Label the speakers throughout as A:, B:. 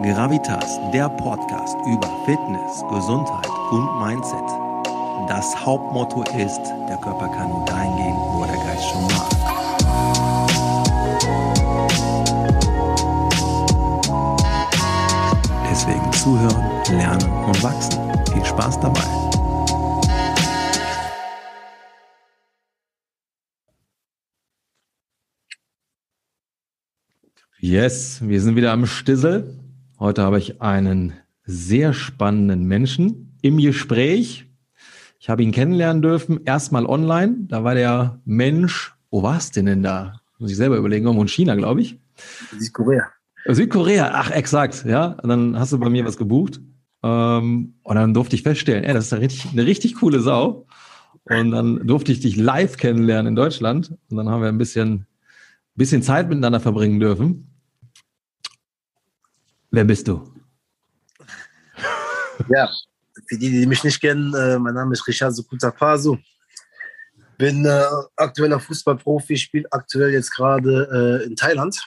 A: Gravitas, der Podcast über Fitness, Gesundheit und Mindset. Das Hauptmotto ist, der Körper kann nur dahin gehen, wo der Geist schon war. Deswegen zuhören, lernen und wachsen. Viel Spaß dabei.
B: Yes, wir sind wieder am Stissel. Heute habe ich einen sehr spannenden Menschen im Gespräch. Ich habe ihn kennenlernen dürfen, erstmal online. Da war der Mensch, wo war es denn denn da? Muss ich selber überlegen, irgendwo in China, glaube ich.
C: Südkorea.
B: Südkorea, ach, exakt, ja. Und dann hast du bei mir was gebucht. Ähm, und dann durfte ich feststellen, ey, das ist eine richtig, eine richtig coole Sau. Und dann durfte ich dich live kennenlernen in Deutschland. Und dann haben wir ein bisschen, bisschen Zeit miteinander verbringen dürfen. Wer bist du?
C: Ja, für die, die mich nicht kennen, äh, mein Name ist Richard Sukuta Pasu. Bin äh, aktueller Fußballprofi, spiele aktuell jetzt gerade äh, in Thailand.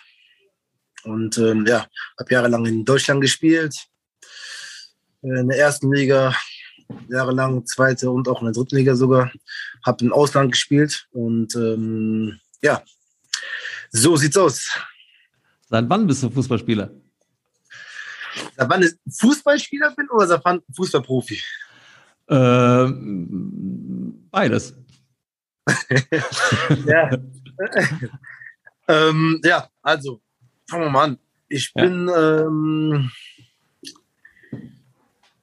C: Und ähm, ja, habe jahrelang in Deutschland gespielt, äh, in der ersten Liga, jahrelang zweite und auch in der dritten Liga sogar. Habe im Ausland gespielt und ähm, ja, so sieht's aus.
B: Seit wann bist du Fußballspieler?
C: Wann ich Fußballspieler bin oder wann Fußballprofi?
B: Äh, beides.
C: ja. ähm, ja, also, fangen wir mal an. Ich bin, ja. ähm,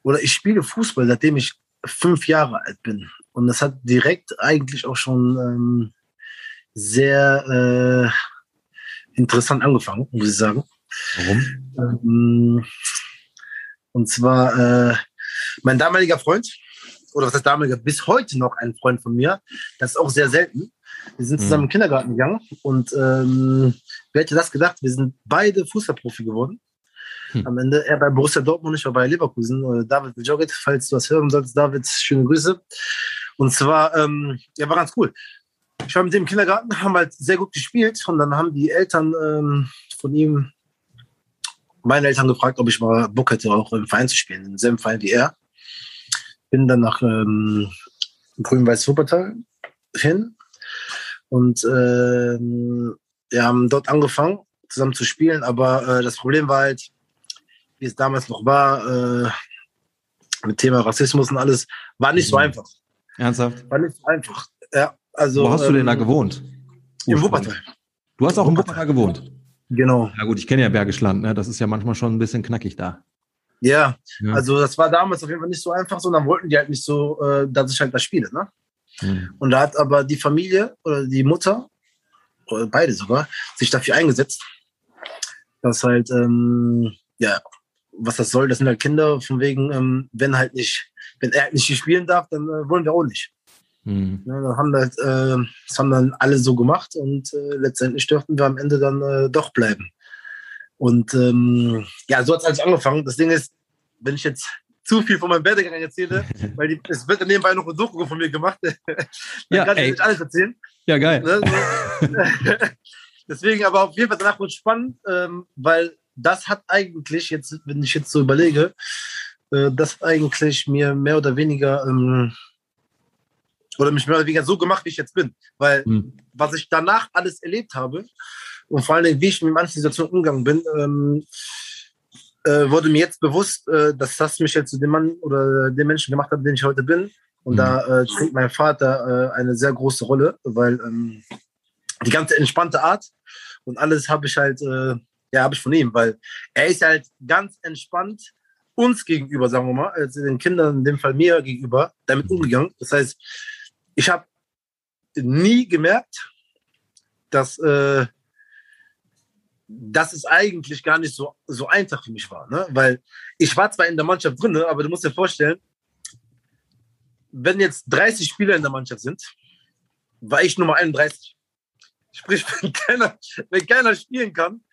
C: oder ich spiele Fußball, seitdem ich fünf Jahre alt bin. Und das hat direkt eigentlich auch schon ähm, sehr äh, interessant angefangen, muss ich sagen.
B: Warum?
C: Ähm, und zwar äh, mein damaliger Freund, oder was heißt damaliger, bis heute noch ein Freund von mir, das ist auch sehr selten. Wir sind zusammen mhm. im Kindergarten gegangen und ähm, wer hätte das gedacht? Wir sind beide Fußballprofi geworden. Hm. Am Ende, er bei Borussia Dortmund, ich war bei Leverkusen. David Jogget, falls du was hören solltest, David, schöne Grüße. Und zwar, ähm, ja, war ganz cool. Ich war mit dem im Kindergarten, haben halt sehr gut gespielt und dann haben die Eltern ähm, von ihm meine Eltern gefragt, ob ich mal Bock hätte, auch im Verein zu spielen, im selben Verein wie er. Bin dann nach ähm, Grün-Weiß Wuppertal hin und ähm, wir haben dort angefangen, zusammen zu spielen, aber äh, das Problem war halt, wie es damals noch war, äh, mit Thema Rassismus und alles, war nicht so mhm. einfach.
B: Ernsthaft?
C: War nicht so einfach. Ja, also,
B: Wo hast du denn da ähm, gewohnt?
C: In Wuppertal.
B: Du hast auch in Wuppertal gewohnt?
C: Genau.
B: Ja gut, ich kenne ja Bergisch Land, ne? das ist ja manchmal schon ein bisschen knackig da.
C: Ja, ja, also das war damals auf jeden Fall nicht so einfach, sondern wollten die halt nicht so, äh, dass ich halt da spiele. Ne? Mhm. Und da hat aber die Familie oder die Mutter, oder beide sogar, sich dafür eingesetzt, dass halt, ähm, ja, was das soll, das sind halt Kinder, von wegen, ähm, wenn halt nicht, wenn er halt nicht spielen darf, dann äh, wollen wir auch nicht. Mhm. Ja, dann haben halt, äh, das haben dann alle so gemacht und äh, letztendlich dürften wir am Ende dann äh, doch bleiben. Und ähm, ja, so hat es eigentlich angefangen. Das Ding ist, wenn ich jetzt zu viel von meinem Werdegang erzähle, weil die, es wird dann nebenbei noch ein Doku von mir gemacht, dann ja, kann ich nicht alles erzählen.
B: Ja, geil.
C: Ne? Deswegen aber auf jeden Fall danach wird spannend, ähm, weil das hat eigentlich, jetzt, wenn ich jetzt so überlege, äh, das eigentlich mir mehr oder weniger ähm, oder mich mehr oder weniger so gemacht, wie ich jetzt bin. Weil mhm. was ich danach alles erlebt habe und vor allem, wie ich mit manchen Situationen umgegangen bin, ähm, äh, wurde mir jetzt bewusst, äh, dass das mich jetzt zu dem Mann oder dem Menschen gemacht hat, den ich heute bin. Und mhm. da äh, trägt mein Vater äh, eine sehr große Rolle, weil ähm, die ganze entspannte Art und alles habe ich halt, äh, ja, habe ich von ihm, weil er ist halt ganz entspannt uns gegenüber, sagen wir mal, also den Kindern, in dem Fall mir gegenüber, damit umgegangen. Das heißt, ich habe nie gemerkt, dass, äh, dass es eigentlich gar nicht so, so einfach für mich war. Ne? Weil ich war zwar in der Mannschaft drin, aber du musst dir vorstellen, wenn jetzt 30 Spieler in der Mannschaft sind, war ich Nummer 31. Sprich, wenn keiner, wenn keiner spielen kann,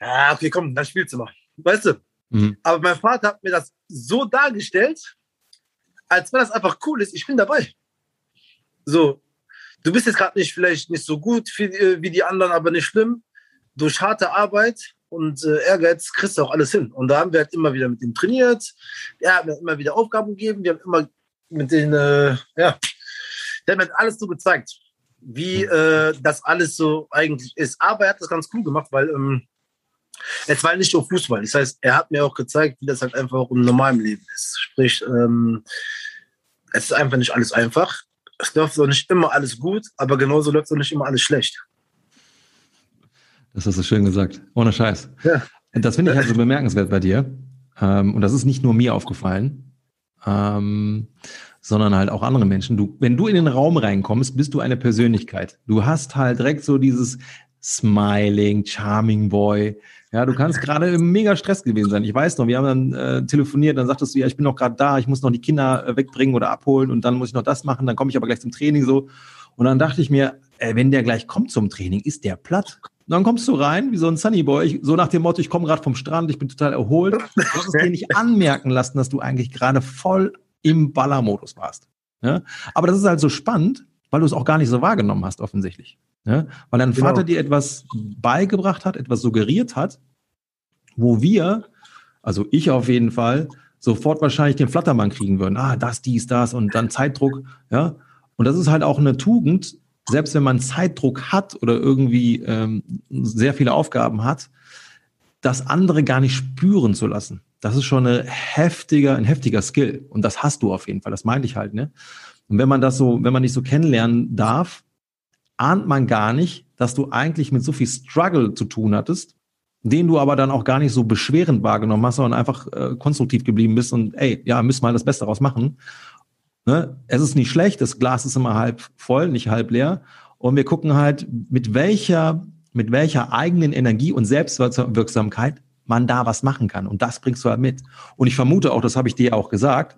C: ja, okay, komm, dann spielst du mal. Weißt du? Mhm. Aber mein Vater hat mir das so dargestellt, als wenn das einfach cool ist, ich bin dabei. So, du bist jetzt gerade nicht vielleicht nicht so gut wie, äh, wie die anderen, aber nicht schlimm. Durch harte Arbeit und äh, Ehrgeiz kriegst du auch alles hin. Und da haben wir halt immer wieder mit ihm trainiert. Er hat mir immer wieder Aufgaben gegeben. Wir haben immer mit den, äh, ja, der hat mir alles so gezeigt, wie äh, das alles so eigentlich ist. Aber er hat das ganz cool gemacht, weil ähm, es war nicht nur Fußball. Das heißt, er hat mir auch gezeigt, wie das halt einfach auch im normalen Leben ist. Sprich, ähm, es ist einfach nicht alles einfach. Es läuft auch nicht immer alles gut, aber genauso läuft auch nicht immer alles schlecht.
B: Das hast du schön gesagt. Ohne Scheiß. Ja. Das finde ich halt so bemerkenswert bei dir. Ähm, und das ist nicht nur mir aufgefallen, ähm, sondern halt auch andere Menschen. Du, wenn du in den Raum reinkommst, bist du eine Persönlichkeit. Du hast halt direkt so dieses Smiling, Charming Boy. Ja, du kannst gerade im mega Stress gewesen sein. Ich weiß noch, wir haben dann äh, telefoniert, dann sagtest du, ja, ich bin noch gerade da, ich muss noch die Kinder äh, wegbringen oder abholen und dann muss ich noch das machen, dann komme ich aber gleich zum Training so. Und dann dachte ich mir, äh, wenn der gleich kommt zum Training, ist der platt. Und dann kommst du rein, wie so ein Sunny Boy, so nach dem Motto, ich komme gerade vom Strand, ich bin total erholt. Du hast es dir nicht anmerken lassen, dass du eigentlich gerade voll im Ballermodus warst. Ja? Aber das ist halt so spannend, weil du es auch gar nicht so wahrgenommen hast, offensichtlich. Ja? Weil dein genau. Vater dir etwas beigebracht hat, etwas suggeriert hat, wo wir, also ich auf jeden Fall, sofort wahrscheinlich den Flattermann kriegen würden. Ah, das, dies, das und dann Zeitdruck. Ja. Und das ist halt auch eine Tugend, selbst wenn man Zeitdruck hat oder irgendwie ähm, sehr viele Aufgaben hat, das andere gar nicht spüren zu lassen. Das ist schon eine heftiger, ein heftiger Skill. Und das hast du auf jeden Fall. Das meinte ich halt, ne? Und wenn man das so, wenn man dich so kennenlernen darf, ahnt man gar nicht, dass du eigentlich mit so viel Struggle zu tun hattest, den du aber dann auch gar nicht so beschwerend wahrgenommen hast, sondern einfach äh, konstruktiv geblieben bist und ey, ja, müssen wir das Beste daraus machen. Ne? Es ist nicht schlecht, das Glas ist immer halb voll, nicht halb leer. Und wir gucken halt, mit welcher, mit welcher eigenen Energie und Selbstwirksamkeit man da was machen kann. Und das bringst du halt mit. Und ich vermute auch, das habe ich dir auch gesagt,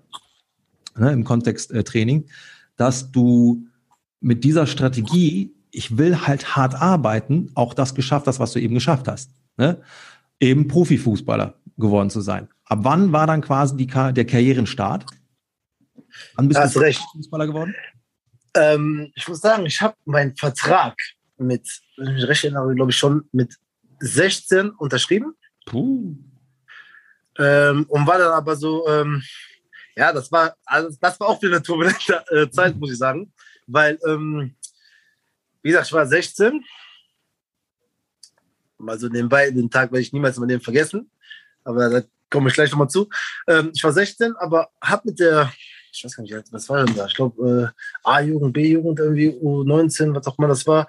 B: ne, im Kontext äh, Training, dass du mit dieser Strategie, ich will halt hart arbeiten, auch das geschafft hast, was du eben geschafft hast. Ne? Eben Profifußballer geworden zu sein. Ab wann war dann quasi die, der Karrierenstart?
C: Wann bist Hast du recht. Fußballer geworden? Ähm, ich muss sagen, ich habe meinen Vertrag mit, wenn ich mich recht erinnere, glaube ich schon mit 16 unterschrieben. Puh. Ähm, und war dann aber so, ähm, ja, das war, also das war auch wieder eine turbulente äh, Zeit, muss ich sagen. Weil, ähm, wie gesagt, ich war 16. Also nebenbei, den Tag werde ich niemals in meinem vergessen. Aber da komme ich gleich nochmal zu. Ähm, ich war 16, aber habe mit der ich weiß gar nicht, was war denn da? Ich glaube, äh, A-Jugend, B-Jugend, irgendwie U19, was auch immer das war,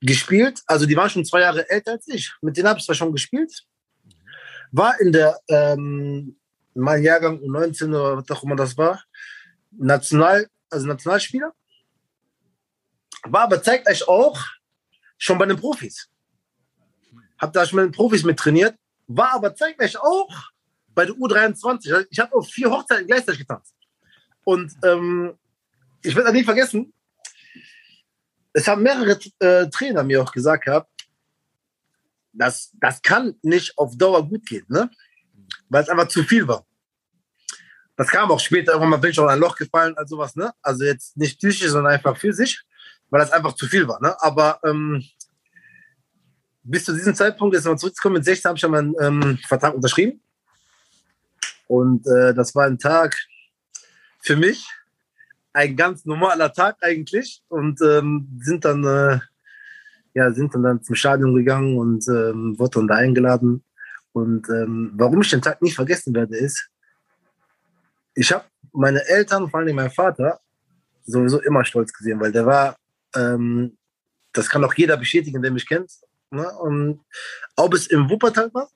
C: gespielt. Also die waren schon zwei Jahre älter als ich. Mit denen habe ich zwar schon gespielt. War in der, ähm, mein Jahrgang U19 oder was auch immer das war, National, also Nationalspieler. War aber zeigt euch auch schon bei den Profis. Hab da schon mit den Profis mit trainiert. War aber zeigt euch auch bei der U23. Ich habe auf vier Hochzeiten gleichzeitig getanzt. Und ähm, ich werde nie vergessen, es haben mehrere äh, Trainer mir auch gesagt gehabt, das, das kann nicht auf Dauer gut gehen, ne? weil es einfach zu viel war. Das kam auch später, irgendwann bin ich auch in ein Loch gefallen, also sowas, ne? Also jetzt nicht psychisch, sondern einfach physisch, weil das einfach zu viel war, ne? Aber ähm, bis zu diesem Zeitpunkt, jetzt mal zurückzukommen, mit 16 habe ich ja meinen ähm, Vertrag unterschrieben. Und äh, das war ein Tag, für mich ein ganz normaler Tag eigentlich und ähm, sind dann äh, ja sind dann, dann zum Stadion gegangen und ähm, wurde dann da eingeladen und ähm, warum ich den Tag nicht vergessen werde ist ich habe meine Eltern vor allem mein Vater sowieso immer stolz gesehen weil der war ähm, das kann auch jeder bestätigen der mich kennt ne? und ob es im Wuppertal war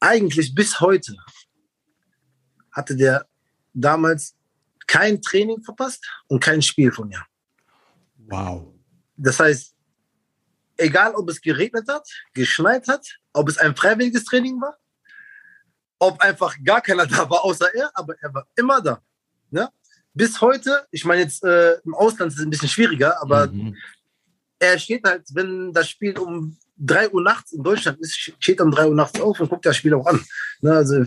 C: eigentlich bis heute hatte der damals kein Training verpasst und kein Spiel von mir.
B: Wow.
C: Das heißt, egal ob es geregnet hat, geschneit hat, ob es ein freiwilliges Training war, ob einfach gar keiner da war außer er, aber er war immer da. Ne? Bis heute, ich meine jetzt äh, im Ausland ist es ein bisschen schwieriger, aber mhm. er steht halt, wenn das Spiel um 3 Uhr nachts in Deutschland ist, steht um 3 Uhr nachts auf und guckt das Spiel auch an. Ne? Also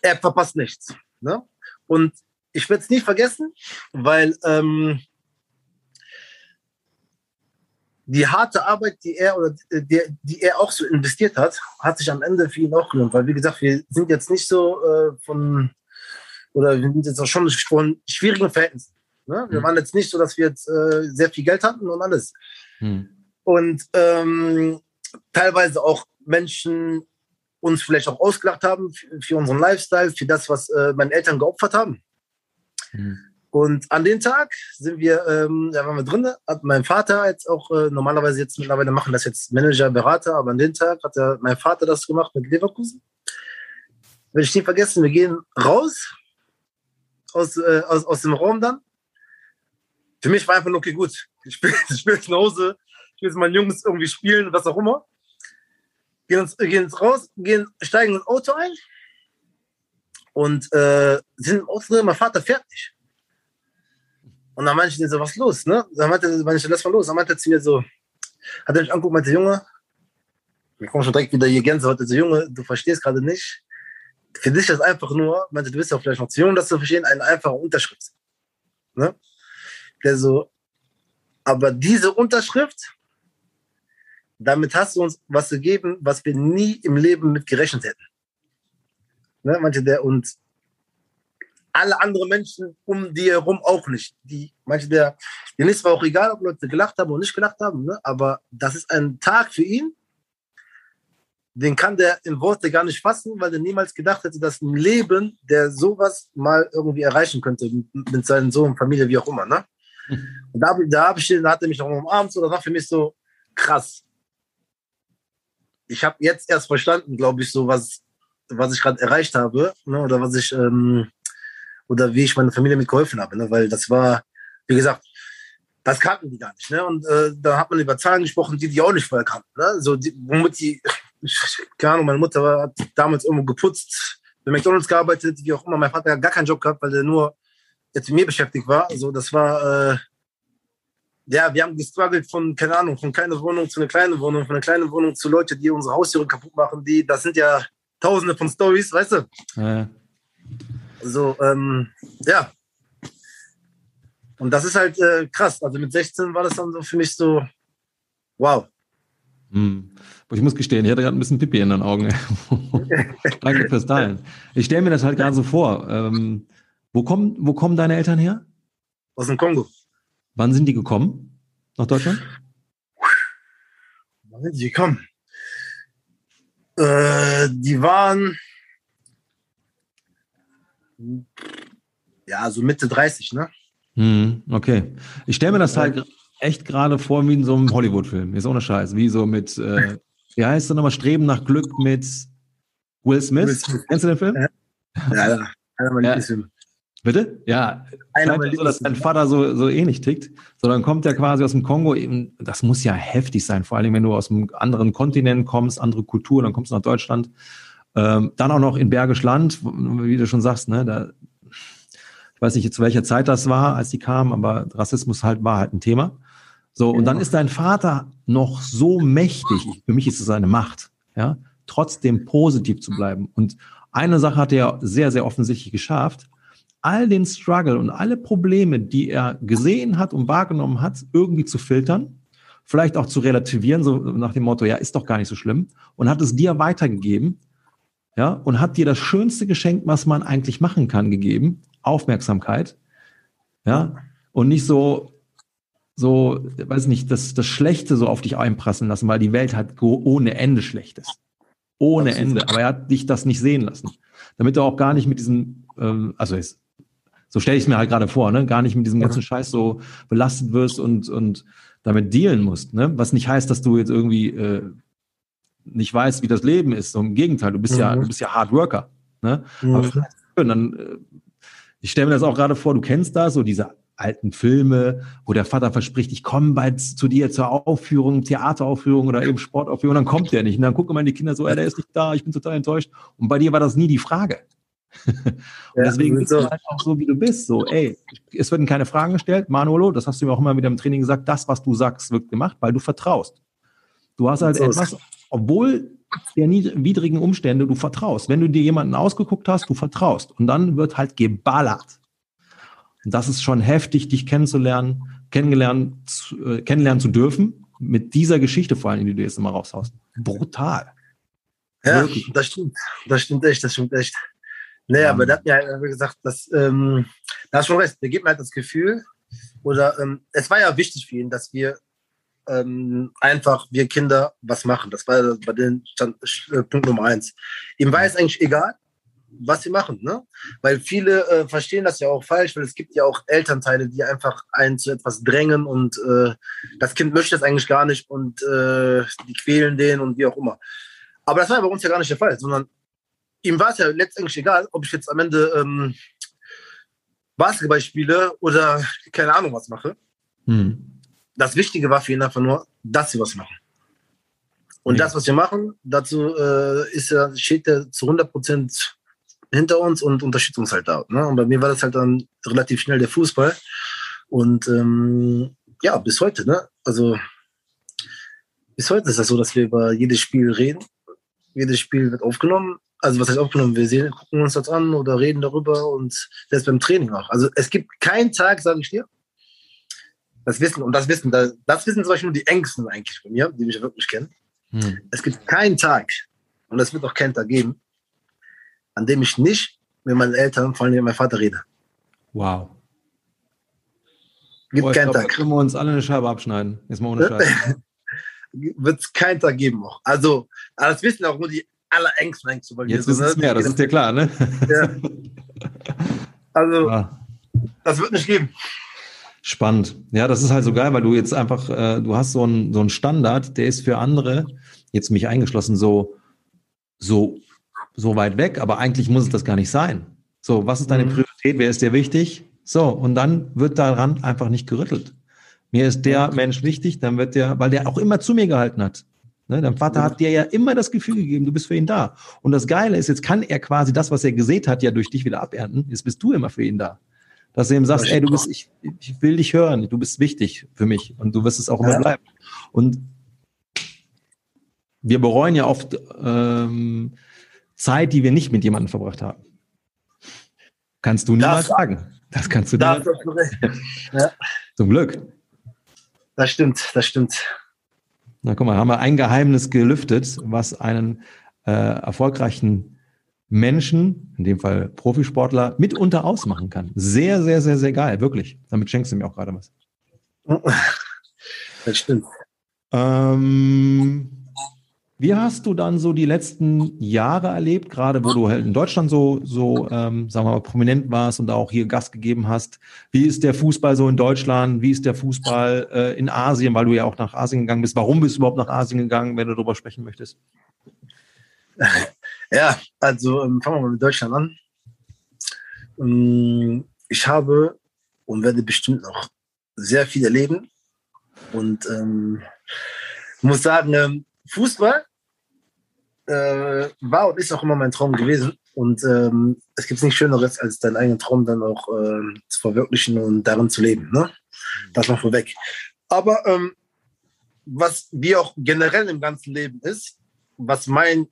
C: er verpasst nichts. Ne? Und ich werde es nie vergessen, weil ähm, die harte Arbeit, die er oder die, die er auch so investiert hat, hat sich am Ende für ihn auch gelohnt. Weil, wie gesagt, wir sind jetzt nicht so äh, von, oder wir sind jetzt auch schon von schwierigen Verhältnissen. Ne? Wir mhm. waren jetzt nicht so, dass wir jetzt äh, sehr viel Geld hatten und alles. Mhm. Und ähm, teilweise auch Menschen uns vielleicht auch ausgelacht haben für, für unseren Lifestyle, für das, was äh, meine Eltern geopfert haben. Mhm. Und an dem Tag sind wir, ähm, da waren wir drin, hat mein Vater jetzt auch, äh, normalerweise jetzt mittlerweile machen das jetzt Manager, Berater, aber an dem Tag hat er, mein Vater das gemacht mit Leverkusen. Will ich nie vergessen, wir gehen raus aus, äh, aus, aus dem Raum dann. Für mich war einfach nur, okay, gut, ich bin, ich bin zu Hause, ich will jetzt meinen Jungs irgendwie spielen, was auch immer. Gehen, uns, gehen uns raus, gehen, steigen ins Auto ein und äh, sind im Auto drin, mein Vater fährt nicht. Und dann meinte ich so, was ist los, ne? Dann meinte, meinte ich, lass mal los. Dann meinte er zu mir so, hat er mich angeguckt, meinte, Junge, wir kommen schon direkt wieder hier Gänsehaut, so, Junge, du verstehst gerade nicht. Für dich ist einfach nur, meinte, du bist ja vielleicht noch zu jung, das zu verstehen, eine einfache Unterschrift. Ne? Der so, aber diese Unterschrift, damit hast du uns was gegeben, was wir nie im Leben mit gerechnet hätten. Ne? Manche der, und alle anderen Menschen um die herum auch nicht. Die, manche der, denen ist zwar auch egal, ob Leute gelacht haben oder nicht gelacht haben, ne? aber das ist ein Tag für ihn, den kann der in Worte gar nicht fassen, weil er niemals gedacht hätte, dass ein Leben, der sowas mal irgendwie erreichen könnte, mit seinem Sohn, Familie, wie auch immer. Ne? Und da, da, hab ich, da hat er mich noch umarmt, so, das war für mich so krass. Ich habe jetzt erst verstanden, glaube ich, so was, was ich gerade erreicht habe, ne? oder was ich ähm, oder wie ich meiner Familie mitgeholfen habe. Ne? Weil das war, wie gesagt, das kannten die gar nicht. Ne? Und äh, da hat man über Zahlen gesprochen, die die auch nicht vorher kannten. Ne? So, die, womit die, keine Ahnung, meine Mutter hat damals irgendwo geputzt, bei McDonalds gearbeitet, wie auch immer. Mein Vater hat gar keinen Job gehabt, weil er nur jetzt mit mir beschäftigt war. Also das war, äh, ja, wir haben gestruggelt von, keine Ahnung, von kleiner Wohnung zu einer kleinen Wohnung, von einer kleinen Wohnung zu Leuten, die unsere Haustüre kaputt machen. Die, das sind ja tausende von Stories, weißt du? Ja. So, ähm, ja. Und das ist halt äh, krass. Also mit 16 war das dann so für mich so, wow.
B: Hm. Ich muss gestehen, ich hatte gerade ein bisschen Pipi in den Augen. Danke fürs Teilen. Ich stelle mir das halt gerade so vor. Ähm, wo, kommen, wo kommen deine Eltern her?
C: Aus dem Kongo.
B: Wann sind die gekommen? Nach Deutschland?
C: Wann sind die gekommen? Äh, die waren ja, so Mitte 30, ne?
B: Hm, okay. Ich stelle mir das halt echt gerade vor wie in so einem Hollywood-Film. Ist ohne Scheiß. Wie so mit, äh, wie heißt das nochmal, Streben nach Glück mit Will Smith. Will Smith. Kennst du den Film? Ja, ja. Einer meiner ja. Lieblingsfilme. Bitte? Ja, Einer scheint so, dass dein Vater so, so ähnlich tickt. So, dann kommt er quasi aus dem Kongo. Eben, das muss ja heftig sein, vor allem wenn du aus einem anderen Kontinent kommst, andere Kultur, dann kommst du nach Deutschland. Ähm, dann auch noch in Bergisch Land, wie du schon sagst, ne, da, ich weiß nicht, zu welcher Zeit das war, als die kamen, aber Rassismus halt war halt ein Thema. So, und dann ist dein Vater noch so mächtig, für mich ist es eine Macht, ja, trotzdem positiv zu bleiben. Und eine Sache hat er sehr, sehr offensichtlich geschafft, all den Struggle und alle Probleme, die er gesehen hat und wahrgenommen hat, irgendwie zu filtern, vielleicht auch zu relativieren, so nach dem Motto, ja, ist doch gar nicht so schlimm, und hat es dir weitergegeben, ja, und hat dir das schönste Geschenk, was man eigentlich machen kann, gegeben, Aufmerksamkeit, ja, und nicht so, so, weiß nicht, das, das Schlechte so auf dich einprassen lassen, weil die Welt hat ohne Ende Schlechtes. Ohne Ende. Aber er hat dich das nicht sehen lassen. Damit du auch gar nicht mit diesem, ähm, also ist, so stelle ich es mir halt gerade vor, ne, gar nicht mit diesem ganzen Scheiß so belastet wirst und, und damit dealen musst, ne? Was nicht heißt, dass du jetzt irgendwie äh, nicht weißt, wie das Leben ist. So im Gegenteil, du bist mhm. ja, du bist ja Hard Worker. Ne? Mhm. Aber dann, äh, ich stelle mir das auch gerade vor, du kennst das, so diese alten Filme, wo der Vater verspricht, ich komme bald zu dir zur Aufführung, Theateraufführung oder eben Sportaufführung, und dann kommt der nicht. Und dann gucken meine Kinder so, ey, der ist nicht da, ich bin total enttäuscht. Und bei dir war das nie die Frage. und ja, deswegen bist so. du halt auch so, wie du bist. So, ey, es werden keine Fragen gestellt. Manuelo, das hast du mir auch immer wieder im Training gesagt, das, was du sagst, wird gemacht, weil du vertraust. Du hast halt so etwas, obwohl der widrigen Umstände, du vertraust. Wenn du dir jemanden ausgeguckt hast, du vertraust. Und dann wird halt geballert. Das ist schon heftig, dich kennenzulernen, kennengelernt, äh, kennenlernen zu dürfen. mit dieser Geschichte vor allem, die du jetzt immer raushaust. Brutal.
C: Ja, Wirklich. das stimmt. Das stimmt echt, das stimmt echt. Nee, ja. aber der hat mir halt gesagt, dass, ähm, da hast schon recht, der gibt mir halt das Gefühl, oder ähm, es war ja wichtig für ihn, dass wir ähm, einfach, wir Kinder, was machen. Das war bei den Stand, Punkt Nummer eins. Ihm war es eigentlich egal, was sie machen, ne? Weil viele äh, verstehen das ja auch falsch, weil es gibt ja auch Elternteile, die einfach einen zu etwas drängen und äh, das Kind möchte es eigentlich gar nicht und äh, die quälen den und wie auch immer. Aber das war bei uns ja gar nicht der Fall, sondern ihm war es ja letztendlich egal, ob ich jetzt am Ende ähm, Basketball spiele oder keine Ahnung was mache. Hm. Das Wichtige war für ihn einfach nur, dass sie was machen. Und ja. das, was wir machen, dazu äh, ist steht er zu 100 Prozent hinter uns und unterstützt uns halt da. Ne? Und bei mir war das halt dann relativ schnell der Fußball. Und ähm, ja, bis heute, ne? Also bis heute ist das so, dass wir über jedes Spiel reden. Jedes Spiel wird aufgenommen. Also was heißt aufgenommen? Wir sehen, gucken uns das an oder reden darüber und selbst beim Training auch. Also es gibt keinen Tag, sage ich dir. Das Wissen, und das Wissen, das, das wissen zum Beispiel nur die Ängsten eigentlich von mir, die mich wirklich kennen. Hm. Es gibt keinen Tag, und es wird auch keinen Tag geben, an dem ich nicht mit meinen Eltern, vor allem mit meinem Vater rede.
B: Wow.
C: Gibt keinen Tag.
B: Können wir uns alle eine Scheibe abschneiden. Jetzt mal ohne Scheibe.
C: Wird es keinen Tag geben auch. Also, das wissen auch nur die allerengsten Ängste.
B: Jetzt wissen es ne? mehr, das ist dir klar, ne? Ja.
C: Also, ja. das wird nicht geben.
B: Spannend. Ja, das ist halt so geil, weil du jetzt einfach, äh, du hast so einen so einen Standard, der ist für andere, jetzt mich eingeschlossen, so, so so weit weg, aber eigentlich muss es das gar nicht sein. So, was ist deine mhm. Priorität? Wer ist dir wichtig? So, und dann wird daran einfach nicht gerüttelt. Mir ist der Mensch wichtig, dann wird der, weil der auch immer zu mir gehalten hat. Ne, dein Vater hat dir ja immer das Gefühl gegeben, du bist für ihn da. Und das Geile ist, jetzt kann er quasi das, was er gesät hat, ja durch dich wieder abernten. Jetzt bist du immer für ihn da. Dass du ihm sagst, ey, du bist, ich, ich will dich hören, du bist wichtig für mich und du wirst es auch immer bleiben. Und wir bereuen ja oft, ähm, Zeit, die wir nicht mit jemandem verbracht haben. Kannst du niemals sagen. Das kannst du nicht. Ja. Zum Glück.
C: Das stimmt, das stimmt.
B: Na guck mal, haben wir ein Geheimnis gelüftet, was einen äh, erfolgreichen Menschen, in dem Fall Profisportler, mitunter ausmachen kann. Sehr, sehr, sehr, sehr geil, wirklich. Damit schenkst du mir auch gerade was.
C: Das stimmt.
B: Ähm, wie hast du dann so die letzten Jahre erlebt, gerade wo du halt in Deutschland so, so ähm, sagen wir mal, prominent warst und auch hier Gast gegeben hast? Wie ist der Fußball so in Deutschland? Wie ist der Fußball äh, in Asien, weil du ja auch nach Asien gegangen bist? Warum bist du überhaupt nach Asien gegangen, wenn du darüber sprechen möchtest?
C: Ja, also ähm, fangen wir mal mit Deutschland an. Ähm, ich habe und werde bestimmt noch sehr viel erleben und ähm, muss sagen, ähm, Fußball äh, war und ist auch immer mein Traum gewesen. Und ähm, es gibt nichts Schöneres, als deinen eigenen Traum dann auch äh, zu verwirklichen und darin zu leben. Ne? Das mal vorweg. Aber ähm, was wie auch generell im ganzen Leben ist, was mein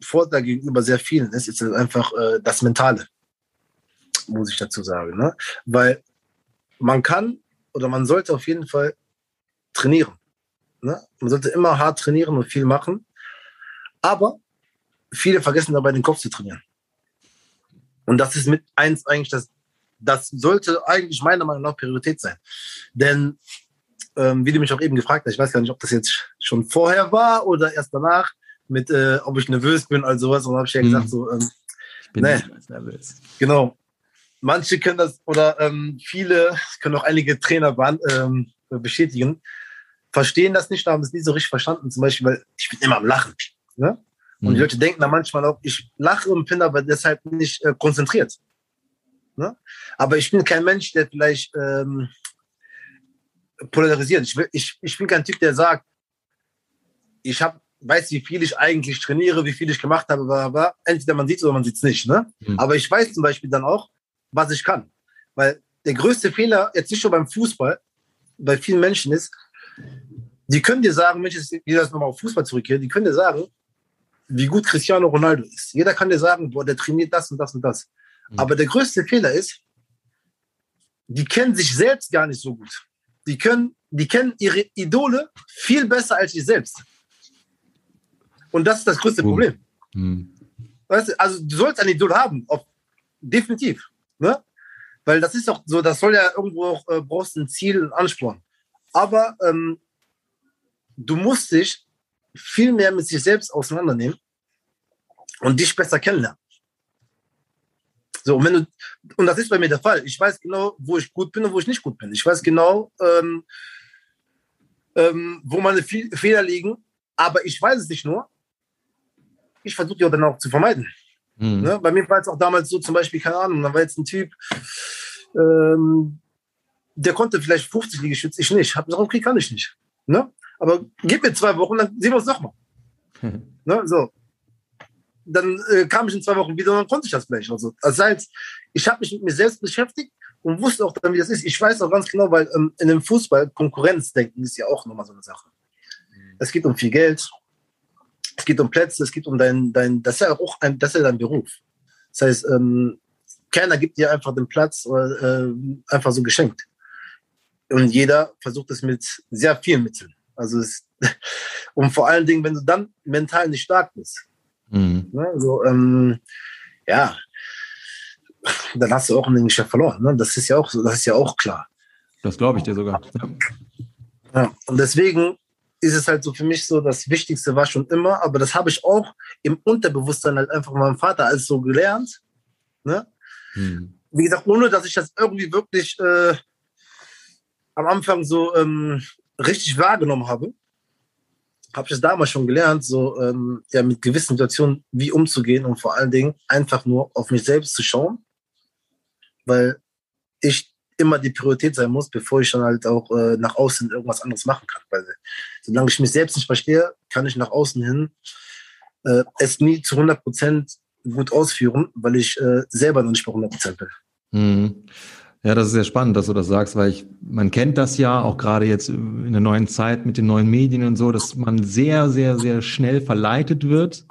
C: Vorteil gegenüber sehr vielen ist, ist einfach äh, das Mentale, muss ich dazu sagen. Ne? Weil man kann oder man sollte auf jeden Fall trainieren. Ne? Man sollte immer hart trainieren und viel machen. Aber viele vergessen dabei, den Kopf zu trainieren. Und das ist mit eins eigentlich das, das sollte eigentlich meiner Meinung nach Priorität sein. Denn, ähm, wie du mich auch eben gefragt hast, ich weiß gar nicht, ob das jetzt schon vorher war oder erst danach, mit, äh, ob ich nervös bin oder sowas. Und dann habe ich ja gesagt, hm. so, ähm,
B: ich bin nee, nervös.
C: Genau. Manche können das, oder ähm, viele, können auch einige Trainer ähm, bestätigen, verstehen das nicht, haben es nie so richtig verstanden. Zum Beispiel, weil ich bin immer am Lachen. Ne? Und mhm. die Leute denken dann manchmal auch, ich lache und bin aber deshalb nicht äh, konzentriert. Ne? Aber ich bin kein Mensch, der vielleicht ähm, polarisiert. Ich, will, ich, ich bin kein Typ, der sagt, ich hab, weiß, wie viel ich eigentlich trainiere, wie viel ich gemacht habe, aber entweder man sieht es oder man sieht es nicht. Ne? Mhm. Aber ich weiß zum Beispiel dann auch, was ich kann. Weil der größte Fehler, jetzt nicht nur beim Fußball, bei vielen Menschen ist, die können dir sagen, wenn ich jetzt wieder nochmal auf Fußball zurückkehre, die können dir sagen, wie gut Cristiano Ronaldo ist. Jeder kann dir sagen, boah, der trainiert das und das und das. Mhm. Aber der größte Fehler ist, die kennen sich selbst gar nicht so gut. die können, die kennen ihre Idole viel besser als sie selbst. Und das ist das größte
B: Oh.
C: Problem.
B: Hm.
C: Weißt du, also du sollst ein Idol haben, auf, definitiv. Ne? Weil das ist doch so, das soll ja irgendwo auch, äh, brauchst ein Ziel, ein Ansporn. Aber ähm, du musst dich viel mehr mit sich selbst auseinandernehmen und dich besser kennenlernen. So, und wenn du, und das ist bei mir der Fall. Ich weiß genau, wo ich gut bin und wo ich nicht gut bin. Ich weiß genau, ähm, ähm, wo meine Fe Fehler liegen, aber ich weiß es nicht nur. Ich versuche die auch dann auch zu vermeiden.
B: Hm.
C: Ne? Bei mir war es auch damals so, zum Beispiel, keine Ahnung, da war jetzt ein Typ, ähm, der konnte vielleicht 50 Liegestütze, ich nicht. Hab gesagt, okay, kann ich nicht. Ne? Aber gib mir zwei Wochen, dann sehen wir uns nochmal. Ne? So. Dann äh, kam ich in zwei Wochen wieder und dann konnte ich das gleich. Also, das heißt, ich habe mich mit mir selbst beschäftigt und wusste auch dann, wie das ist. Ich weiß auch ganz genau, weil ähm, in dem Fußball Konkurrenzdenken ist ja auch nochmal so eine Sache. Es geht um viel Geld, es geht um Plätze, es geht um dein, dein das ist ja auch ein, das ist ja dein Beruf. Das heißt, ähm, keiner gibt dir einfach den Platz oder, äh, einfach so geschenkt. Und jeder versucht es mit sehr vielen Mitteln. Also es, und vor allen Dingen, wenn du dann mental nicht stark bist,
B: Hm.
C: ne, so, ähm, ja, dann hast du auch ein Geschäft verloren. Ne? Das ist ja auch so, das ist ja auch klar.
B: Das glaube ich dir sogar. Ja.
C: Ja, und deswegen ist es halt so für mich so, das Wichtigste war schon immer, aber das habe ich auch im Unterbewusstsein halt einfach von meinem Vater als so gelernt. Ne?
B: Hm.
C: Wie gesagt, ohne dass ich das irgendwie wirklich äh, am Anfang so ähm, richtig wahrgenommen habe, habe ich es damals schon gelernt, so ähm, ja, mit gewissen Situationen wie umzugehen und vor allen Dingen einfach nur auf mich selbst zu schauen, weil ich immer die Priorität sein muss, bevor ich dann halt auch äh, nach außen irgendwas anderes machen kann. Weil solange ich mich selbst nicht verstehe, kann ich nach außen hin äh, es nie zu 100 Prozent gut ausführen, weil ich äh, selber noch nicht bei 100 Prozent bin.
B: Hm. Ja, das ist sehr spannend, dass du das sagst, weil ich, man kennt das ja auch gerade jetzt in der neuen Zeit mit den neuen Medien und so, dass man sehr, sehr, sehr schnell verleitet wird,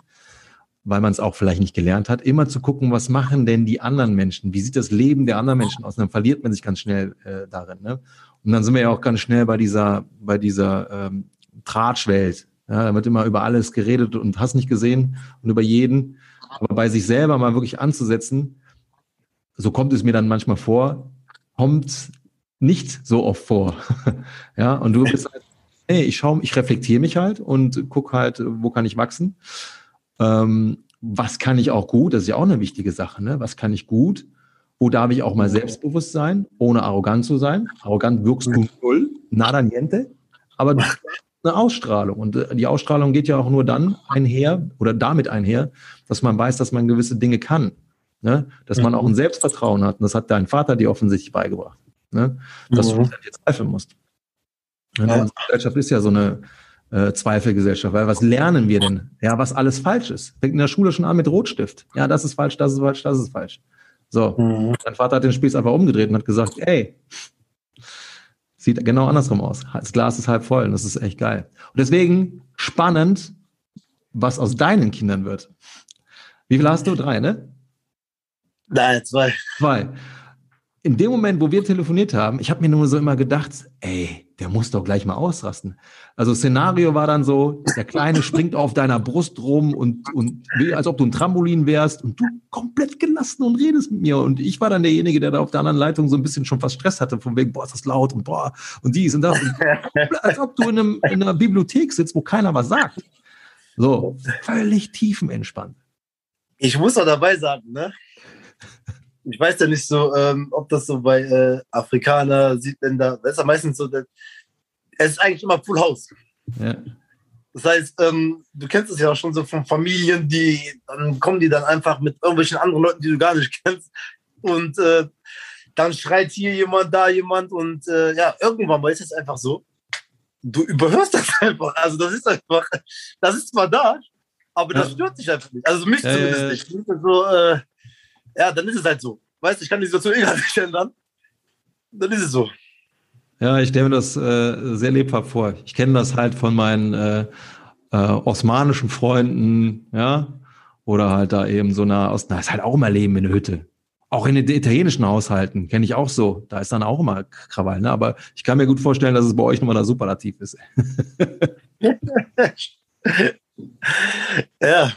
B: weil man es auch vielleicht nicht gelernt hat, immer zu gucken, was machen denn die anderen Menschen? Wie sieht das Leben der anderen Menschen aus? Und dann verliert man sich ganz schnell äh, darin. Ne? Und dann sind wir ja auch ganz schnell bei dieser, bei dieser ähm, Tratschwelt. Ja, da wird immer über alles geredet und hast nicht gesehen und über jeden. Aber bei sich selber mal wirklich anzusetzen, so kommt es mir dann manchmal vor, kommt nicht so oft vor. ja, und du bist halt, hey, ich schaue, ich reflektiere mich halt und guck halt, wo kann ich wachsen? Ähm, was kann ich auch gut? Das ist ja auch eine wichtige Sache, ne? Was kann ich gut? Wo darf ich auch mal selbstbewusst sein, ohne arrogant zu sein? Arrogant wirkst du null, nada niente, aber du hast eine Ausstrahlung. Und äh, die Ausstrahlung geht ja auch nur dann einher oder damit einher, dass man weiß, dass man gewisse Dinge kann. Ne? Dass man
C: Mhm.
B: auch ein Selbstvertrauen hat. Und das hat dein Vater dir offensichtlich beigebracht. Ne? Dass du
C: Mhm.
B: nicht an dir zweifeln musst. Ja,
C: Ja.
B: Unsere Gesellschaft ist ja so eine äh, Zweifelgesellschaft, weil was lernen wir denn? Ja, was alles falsch ist. Fängt in der Schule schon an mit Rotstift. Ja, das ist falsch, das ist falsch, das ist falsch. So,
C: Mhm.
B: Dein Vater hat den Spieß einfach umgedreht und hat gesagt, ey, sieht genau andersrum aus. Das Glas ist halb voll und das ist echt geil. Und deswegen spannend, was aus deinen Kindern wird. Wie viel hast du? Drei, ne?
C: Nein, zwei.
B: Zwei. In dem Moment, wo wir telefoniert haben, ich habe mir nur so immer gedacht, ey, der muss doch gleich mal ausrasten. Also Szenario war dann so, der Kleine springt auf deiner Brust rum und, und will, als ob du ein Trampolin wärst und du komplett gelassen und redest mit mir. Und ich war dann derjenige, der da auf der anderen Leitung so ein bisschen schon fast Stress hatte, von wegen, boah, ist das laut und boah, und dies und das. Und als ob du in, einem, in einer Bibliothek sitzt, wo keiner was sagt. So, völlig tiefenentspannt.
C: Ich muss auch dabei sagen, ne? Ich weiß ja nicht so, ähm, ob das so bei äh, Afrikaner, Südländer, das ist ja meistens so, dass, es ist eigentlich immer Full House.
B: Ja.
C: Das heißt, ähm, du kennst es ja auch schon so von Familien, die, dann kommen die dann einfach mit irgendwelchen anderen Leuten, die du gar nicht kennst. Und äh, dann schreit hier jemand, da jemand. Und äh, ja, irgendwann mal ist es einfach so, du überhörst das einfach. Also das ist einfach, das ist zwar da, aber das
B: Ja.
C: stört dich einfach nicht. Also mich
B: Ja,
C: zumindest
B: ja,
C: nicht. So, äh, ja, dann ist es halt so. Weißt du, ich kann die Situation eh nicht ändern. Dann ist es so.
B: Ja, ich stelle mir das äh, sehr lebhaft vor. Ich kenne das halt von meinen äh, äh, osmanischen Freunden, ja, oder halt da eben so einer aus, na, ist halt auch immer Leben in der Hütte. Auch in den italienischen Haushalten kenne ich auch so. Da ist dann auch immer Krawall. Ne? Aber ich kann mir gut vorstellen, dass es bei euch nochmal ein Superlativ ist.
C: ja,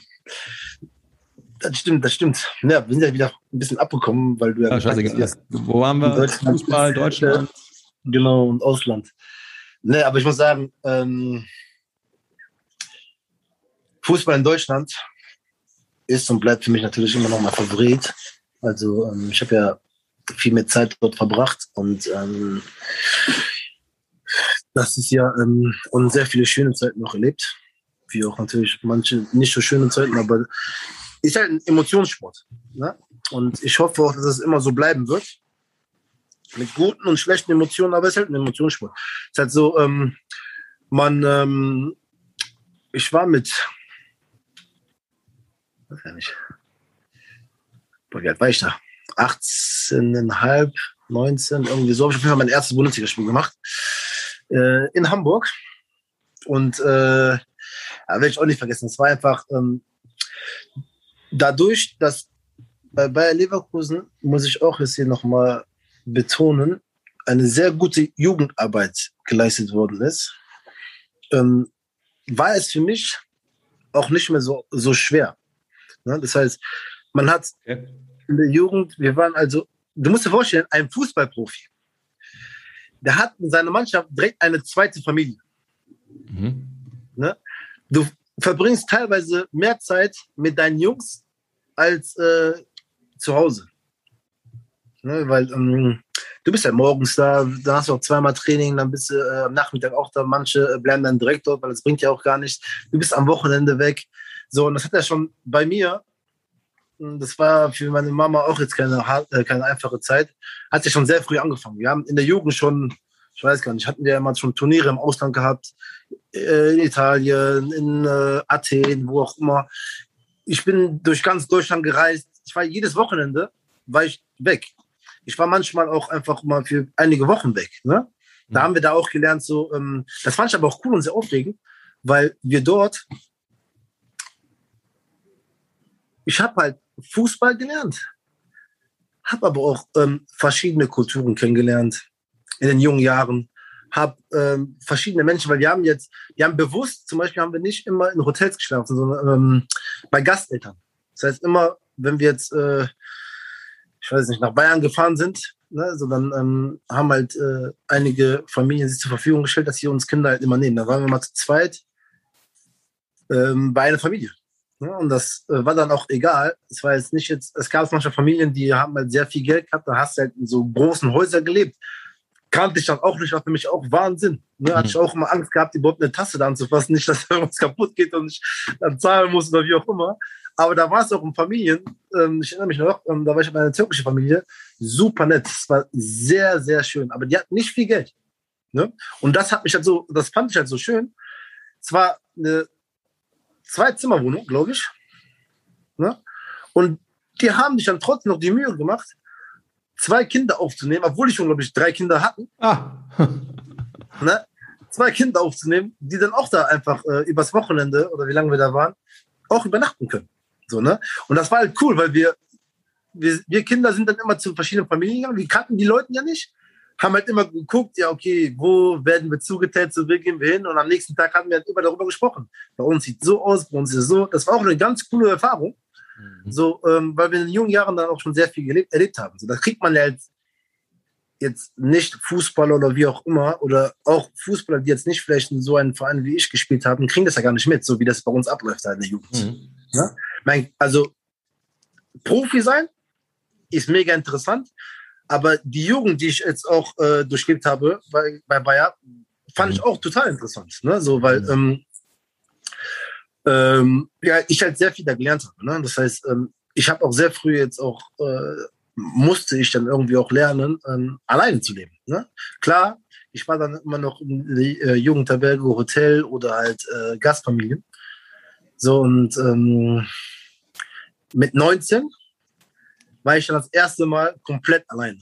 C: das stimmt, das stimmt. Ja, wir sind ja wieder ein bisschen abgekommen, weil du ja.
B: ja scheiße, hast, Wo waren wir?
C: Deutschland, Fußball, Deutschland. Genau, und Ausland. Ne, aber ich muss sagen, ähm, Fußball in Deutschland ist und bleibt für mich natürlich immer noch mal Favorit. Also ähm, ich habe ja viel mehr Zeit dort verbracht und ähm, das ist ja ähm, und sehr viele schöne Zeiten noch erlebt, wie auch natürlich manche nicht so schöne Zeiten, aber ist halt ein Emotionssport. Ne? Und ich hoffe auch, dass es immer so bleiben wird. Mit guten und schlechten Emotionen, aber es ist halt ein Emotionssport. Es ist halt so, ähm, man, ähm, ich war mit, weiß ja nicht, wie alt war ich da? 18,5, 19, irgendwie so. Habe ich Fall mein erstes Bundesligaspiel gemacht. Äh, in Hamburg. Und äh, ja, werde ich auch nicht vergessen. Es war einfach ähm, dadurch, dass bei Bayer Leverkusen, muss ich auch jetzt hier nochmal betonen, eine sehr gute Jugendarbeit geleistet worden ist, ähm, war es für mich auch nicht mehr so, so schwer. Ne? Das heißt, man hat okay. in der Jugend, wir waren also, du musst dir vorstellen, ein Fußballprofi, der hat in seiner Mannschaft direkt eine zweite Familie. Mhm. Ne? Du verbringst teilweise mehr Zeit mit deinen Jungs als äh, zu Hause. Ne, weil ähm, du bist ja morgens da, dann hast du auch zweimal Training, dann bist du äh, am Nachmittag auch da. Manche äh, bleiben dann direkt dort, weil das bringt ja auch gar nichts. Du bist am Wochenende weg. So, und das hat ja schon bei mir, hm, das war für meine Mama auch jetzt keine, äh, keine einfache Zeit, hat ja schon sehr früh angefangen. Wir haben in der Jugend schon, ich weiß gar nicht, hatten wir ja mal schon Turniere im Ausland gehabt, äh, in Italien, in äh, Athen, wo auch immer ich bin durch ganz Deutschland gereist. Ich war jedes Wochenende, war ich weg. Ich war manchmal auch einfach mal für einige Wochen weg. Ne? Da mhm. haben wir da auch gelernt, so, ähm, das fand ich aber auch cool und sehr aufregend, weil wir dort, ich habe halt Fußball gelernt, habe aber auch ähm, verschiedene Kulturen kennengelernt in den jungen Jahren habe ähm, verschiedene Menschen, weil wir haben jetzt, wir haben bewusst, zum Beispiel haben wir nicht immer in Hotels geschlafen, sondern ähm, bei Gasteltern. Das heißt immer, wenn wir jetzt, äh, ich weiß nicht, nach Bayern gefahren sind, ne, so dann ähm, haben halt äh, einige Familien sich zur Verfügung gestellt, dass sie uns Kinder halt immer nehmen. Da waren wir mal zu zweit ähm, bei einer Familie. Ne, und das äh, war dann auch egal. Es war jetzt nicht jetzt, es gab manche Familien, die haben halt sehr viel Geld gehabt, da hast du halt in so großen Häusern gelebt kannte ich das auch nicht, war für mich auch Wahnsinn. Ne? Hatte ich auch immer Angst gehabt, überhaupt eine Tasse da anzufassen, nicht, dass irgendwas kaputt geht und ich dann zahlen muss oder wie auch immer. Aber da war es auch in Familien, ähm, ich erinnere mich noch, ähm, da war ich bei einer türkischen Familie, super nett. Es war sehr, sehr schön, aber die hatten nicht viel Geld. Ne? Und das hat mich halt so, das fand ich halt so schön. Es war eine Zwei-Zimmer-Wohnung, glaube ich. Ne? Und die haben sich dann trotzdem noch die Mühe gemacht, zwei Kinder aufzunehmen, obwohl ich schon, glaube ich, drei Kinder hatten. Ah. ne? Zwei Kinder aufzunehmen, die dann auch da einfach äh, übers Wochenende oder wie lange wir da waren, auch übernachten können. So, ne? Und das war halt cool, weil wir, wir, wir Kinder sind dann immer zu verschiedenen Familien gegangen, wir kannten die Leute ja nicht, haben halt immer geguckt, ja, okay, wo werden wir zugeteilt, so wo gehen wir hin? Und am nächsten Tag haben wir halt immer darüber gesprochen. Bei uns sieht so aus, bei uns ist es so. Das war auch eine ganz coole Erfahrung. Mhm. So, ähm, weil wir in jungen Jahren dann auch schon sehr viel gelebt, erlebt haben. So, da kriegt man ja jetzt, jetzt nicht Fußballer oder wie auch immer, oder auch Fußballer, die jetzt nicht vielleicht in so einem Verein wie ich gespielt haben, kriegen das ja gar nicht mit, so wie das bei uns abläuft halt in der Jugend. Mhm. Ja? Mein, also Profi sein ist mega interessant, aber die Jugend, die ich jetzt auch äh, durchlebt habe bei, bei Bayer, fand mhm. ich auch total interessant. Ne? So, weil mhm. ähm, ähm, ja, ich halt sehr viel da gelernt habe. Ne? Das heißt, ähm, ich habe auch sehr früh jetzt auch, äh, musste ich dann irgendwie auch lernen, ähm, alleine zu leben. Ne? Klar, ich war dann immer noch in die äh, Jugendherberge, Hotel oder halt äh, Gastfamilien. So und ähm, mit 19 war ich dann das erste Mal komplett alleine.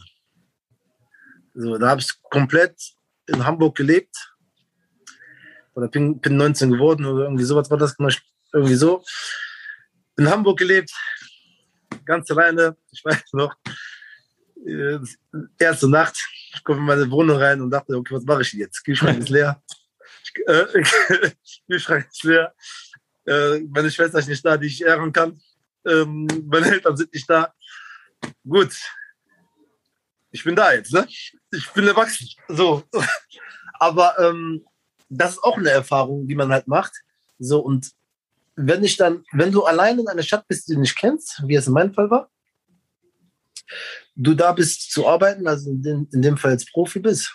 C: So, da habe ich komplett in Hamburg gelebt oder bin, bin 19 geworden oder irgendwie sowas war das, irgendwie so. In Hamburg gelebt, ganz alleine, ich weiß noch, Äh, erste Nacht, ich komme in meine Wohnung rein und dachte, okay, was mache ich jetzt? Kühlschrank ist leer. Äh, Kühlschrank ist leer. Äh, meine Schwester ist nicht da, die ich ehren kann. Ähm, meine Eltern sind nicht da. Gut. Ich bin da jetzt, ne? Ich bin erwachsen. So. Aber ähm, das ist auch eine Erfahrung, die man halt macht. So, und wenn ich dann, wenn du allein in einer Stadt bist, die du nicht kennst, wie es in meinem Fall war, du da bist zu arbeiten, also in dem, in dem Fall als Profi bist,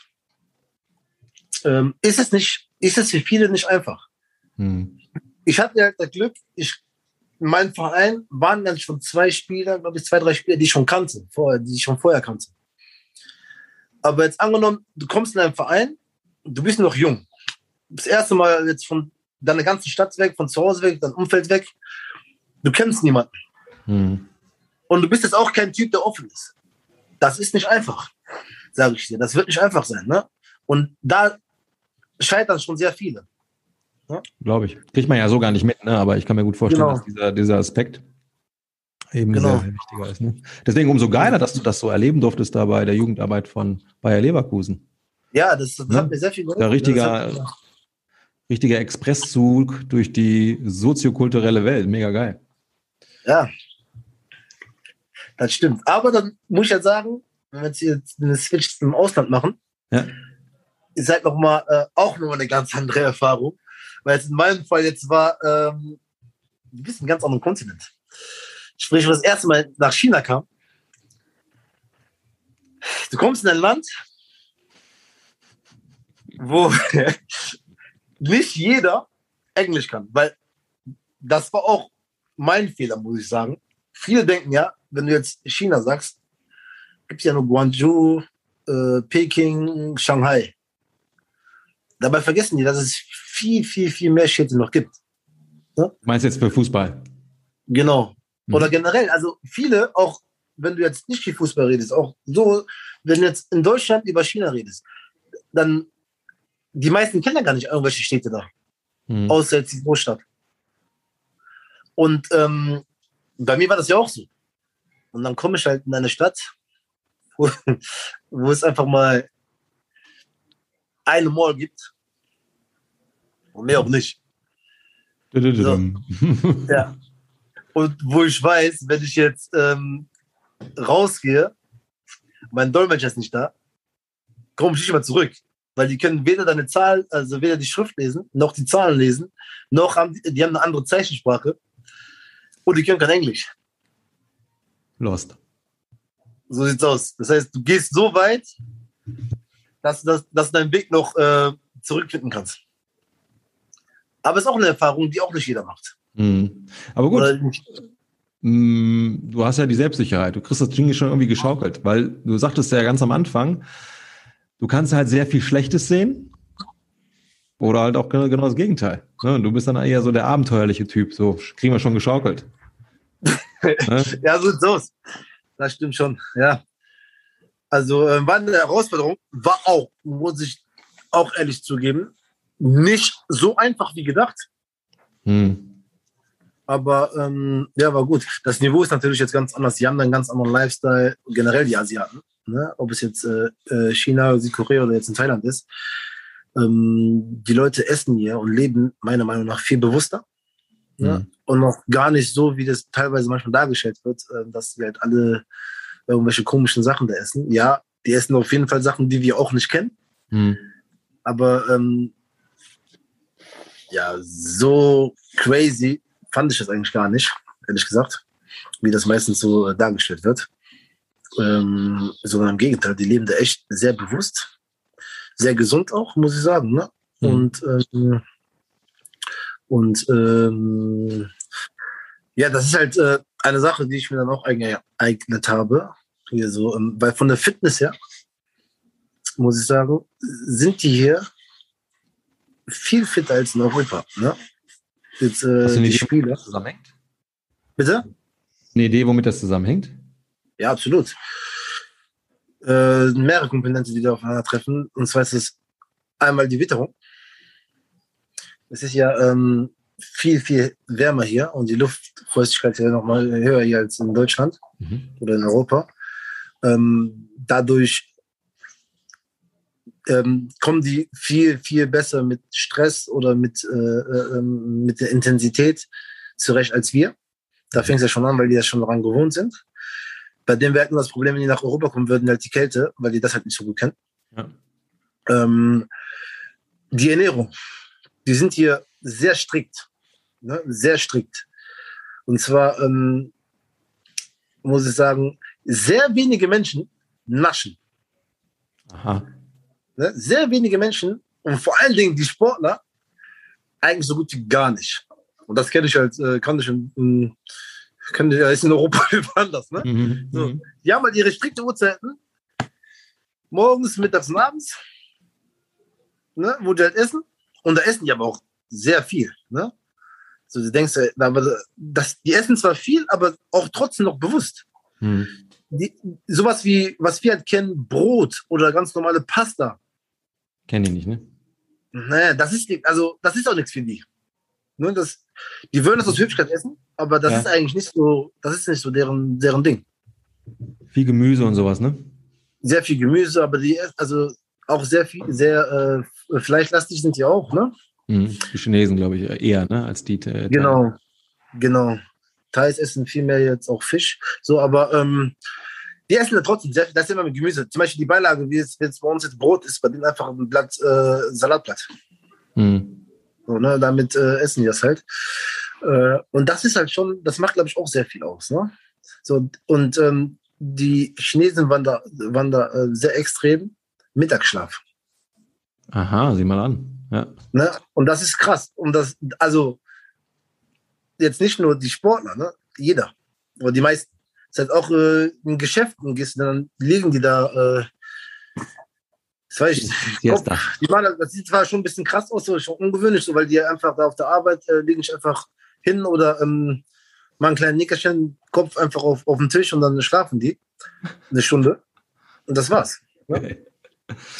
C: ähm, ist es nicht, ist es für viele nicht einfach. Hm. Ich hatte halt das Glück, ich, in meinem Verein waren dann schon zwei Spieler, glaube ich, zwei, drei Spieler, die ich schon kannte, vorher, die ich schon vorher kannte. Aber jetzt angenommen, du kommst in einen Verein, du bist noch jung. Das erste Mal jetzt von deiner ganzen Stadt weg, von zu Hause weg, dein Umfeld weg. Du kennst niemanden. Hm. Und du bist jetzt auch kein Typ, der offen ist. Das ist nicht einfach, sage ich dir. Das wird nicht einfach sein. Ne? Und da scheitern schon sehr viele.
B: Ja? Glaube ich. Kriegt man ja so gar nicht mit, ne? aber ich kann mir gut vorstellen, genau. dass dieser, dieser Aspekt eben genau. sehr wichtiger ist. Ne? Deswegen umso geiler, dass du das so erleben durftest da bei der Jugendarbeit von Bayer Leverkusen.
C: Ja, das, das ne? hat mir sehr viel
B: geholfen. Der richtiger, richtiger Expresszug durch die soziokulturelle Welt. Mega geil.
C: Ja, das stimmt. Aber dann muss ich ja sagen, wenn wir jetzt eine Switch zum Ausland machen, ja. ist halt nochmal äh, auch nochmal eine ganz andere Erfahrung. Weil es in meinem Fall jetzt war, ähm, du bist ein ganz anderer Kontinent. Sprich, wenn das erste Mal nach China kam, du kommst in ein Land, wo nicht jeder Englisch kann, weil das war auch mein Fehler, muss ich sagen. Viele denken ja, wenn du jetzt China sagst, gibt es ja nur Guangzhou, äh, Peking, Shanghai. Dabei vergessen die, dass es viel, viel, viel mehr Städte noch gibt.
B: Ja? Meinst du jetzt für Fußball?
C: Genau. Mhm. Oder generell, also viele, auch wenn du jetzt nicht viel Fußball redest, auch so, wenn du jetzt in Deutschland über China redest, dann die meisten kennen gar nicht irgendwelche Städte da. Mhm. Außer jetzt die Großstadt. Und ähm, bei mir war das ja auch so. Und dann komme ich halt in eine Stadt, wo, wo es einfach mal eine Mall gibt. Und mehr auch nicht. So. ja. Und wo ich weiß, wenn ich jetzt ähm, rausgehe, mein Dolmetscher ist nicht da, komme ich nicht mehr zurück. Weil die können weder deine Zahl, also weder die Schrift lesen, noch die Zahlen lesen, noch haben die, die haben eine andere Zeichensprache und die können kein Englisch.
B: Lost.
C: So sieht's aus. Das heißt, du gehst so weit, dass, dass, dass du deinen Weg noch äh, zurückfinden kannst. Aber es ist auch eine Erfahrung, die auch nicht jeder macht.
B: Mhm. Aber gut. Mm, du hast ja die Selbstsicherheit. Du kriegst das Ding schon irgendwie geschaukelt, weil du sagtest ja ganz am Anfang, du kannst halt sehr viel Schlechtes sehen oder halt auch genau, genau das Gegenteil. Ne? Du bist dann eher so der abenteuerliche Typ. So kriegen wir schon geschaukelt.
C: ne? Ja, so so. Das stimmt schon. Ja. Also äh, war eine Herausforderung, war auch, muss ich auch ehrlich zugeben, nicht so einfach wie gedacht. Hm. Aber ähm, ja, war gut. Das Niveau ist natürlich jetzt ganz anders. Die haben einen ganz anderen Lifestyle, generell die Asiaten. Ne? Ob es jetzt äh, äh, China, Südkorea oder jetzt in Thailand ist. Ähm, die Leute essen hier und leben meiner Meinung nach viel bewusster. Ne? Mhm. Und noch gar nicht so, wie das teilweise manchmal dargestellt wird, äh, dass die halt alle irgendwelche komischen Sachen da essen. Ja, die essen auf jeden Fall Sachen, die wir auch nicht kennen. Mhm. Aber ähm, ja, so crazy fand ich das eigentlich gar nicht, ehrlich gesagt, wie das meistens so dargestellt wird. Ähm, sondern im Gegenteil, die leben da echt sehr bewusst, sehr gesund auch, muss ich sagen. Ne? Mhm. Und ähm, und ähm, ja, das ist halt äh, eine Sache, die ich mir dann auch eingeeignet habe. Hier so, ähm, weil von der Fitness her, muss ich sagen, sind die hier viel fitter als in Europa. Ne?
B: Jetzt, äh, Hast du eine die Idee, Spieler. das zusammenhängt?
C: Bitte?
B: Eine Idee, womit das zusammenhängt?
C: Ja, absolut. Äh, mehrere Komponenten, die da aufeinandertreffen. Und zwar ist es einmal die Witterung. Es ist ja ähm, viel, viel wärmer hier und die Luftfeuchtigkeit ist ja nochmal höher hier als in Deutschland mhm. oder in Europa. Ähm, dadurch ähm, kommen die viel, viel besser mit Stress oder mit, äh, äh, ähm, mit der Intensität zurecht als wir. Da fängt es ja schon an, weil die ja schon daran gewohnt sind. Bei denen wäre halt nur das Problem, wenn die nach Europa kommen würden, halt die Kälte, weil die das halt nicht so gut kennen. Ja. Ähm, die Ernährung, die sind hier sehr strikt, ne? sehr strikt. Und zwar ähm, muss ich sagen, sehr wenige Menschen naschen. Aha. Ne? Sehr wenige Menschen und vor allen Dingen die Sportler eigentlich so gut wie gar nicht. Und das kenne ich halt, äh, kann ich in, kann ich, ist in Europa anders. Ne? Mhm. So. Mhm. Die haben halt ihre strikte Uhrzeiten. Morgens, mittags und abends. Ne? Wo die halt essen. Und da essen die aber auch sehr viel. Ne? So, du denkst, aber das, die essen zwar viel, aber auch trotzdem noch bewusst. Mhm. Die, sowas wie, was wir halt kennen, Brot oder ganz normale Pasta,
B: Kenne ich nicht, ne?
C: Naja, das ist, also, das ist auch nichts für die. Ne, das, die würden das aus Höflichkeit essen, aber das ja. ist eigentlich nicht so, das ist nicht so deren, deren Ding.
B: Viel Gemüse und sowas, ne?
C: Sehr viel Gemüse, aber die, also auch sehr viel, sehr äh, fleischlastig sind die auch, ne?
B: Mhm. Die Chinesen, glaube ich, eher, ne, als die.
C: Äh, genau, genau. Thais essen viel mehr jetzt auch Fisch. So, aber ähm, die essen ja trotzdem sehr viel. Das ist immer mit Gemüse. Zum Beispiel die Beilage, wie es jetzt bei uns jetzt Brot ist, bei denen einfach ein Blatt, äh, Salatblatt. Mhm. So, ne, damit äh, essen die das halt. Äh, und das ist halt schon, das macht, glaube ich, auch sehr viel aus. Ne? So, und ähm, die Chinesen waren da, waren da äh, sehr extrem. Mittagsschlaf.
B: Aha, sieh mal an. Ja.
C: Ne? Und das ist krass. Und das, also jetzt nicht nur die Sportler, ne? jeder. Oder die meisten ist halt auch äh, in Geschäften gehst, dann liegen die da. Äh, das weiß ich. Guck, die machen, das sieht zwar schon ein bisschen krass aus, so schon ungewöhnlich, so, weil die einfach da auf der Arbeit äh, liegen sich einfach hin oder ähm, machen einen kleinen Nickerchen, Kopf einfach auf, auf den Tisch und dann schlafen die eine Stunde. Und das war's. Ne?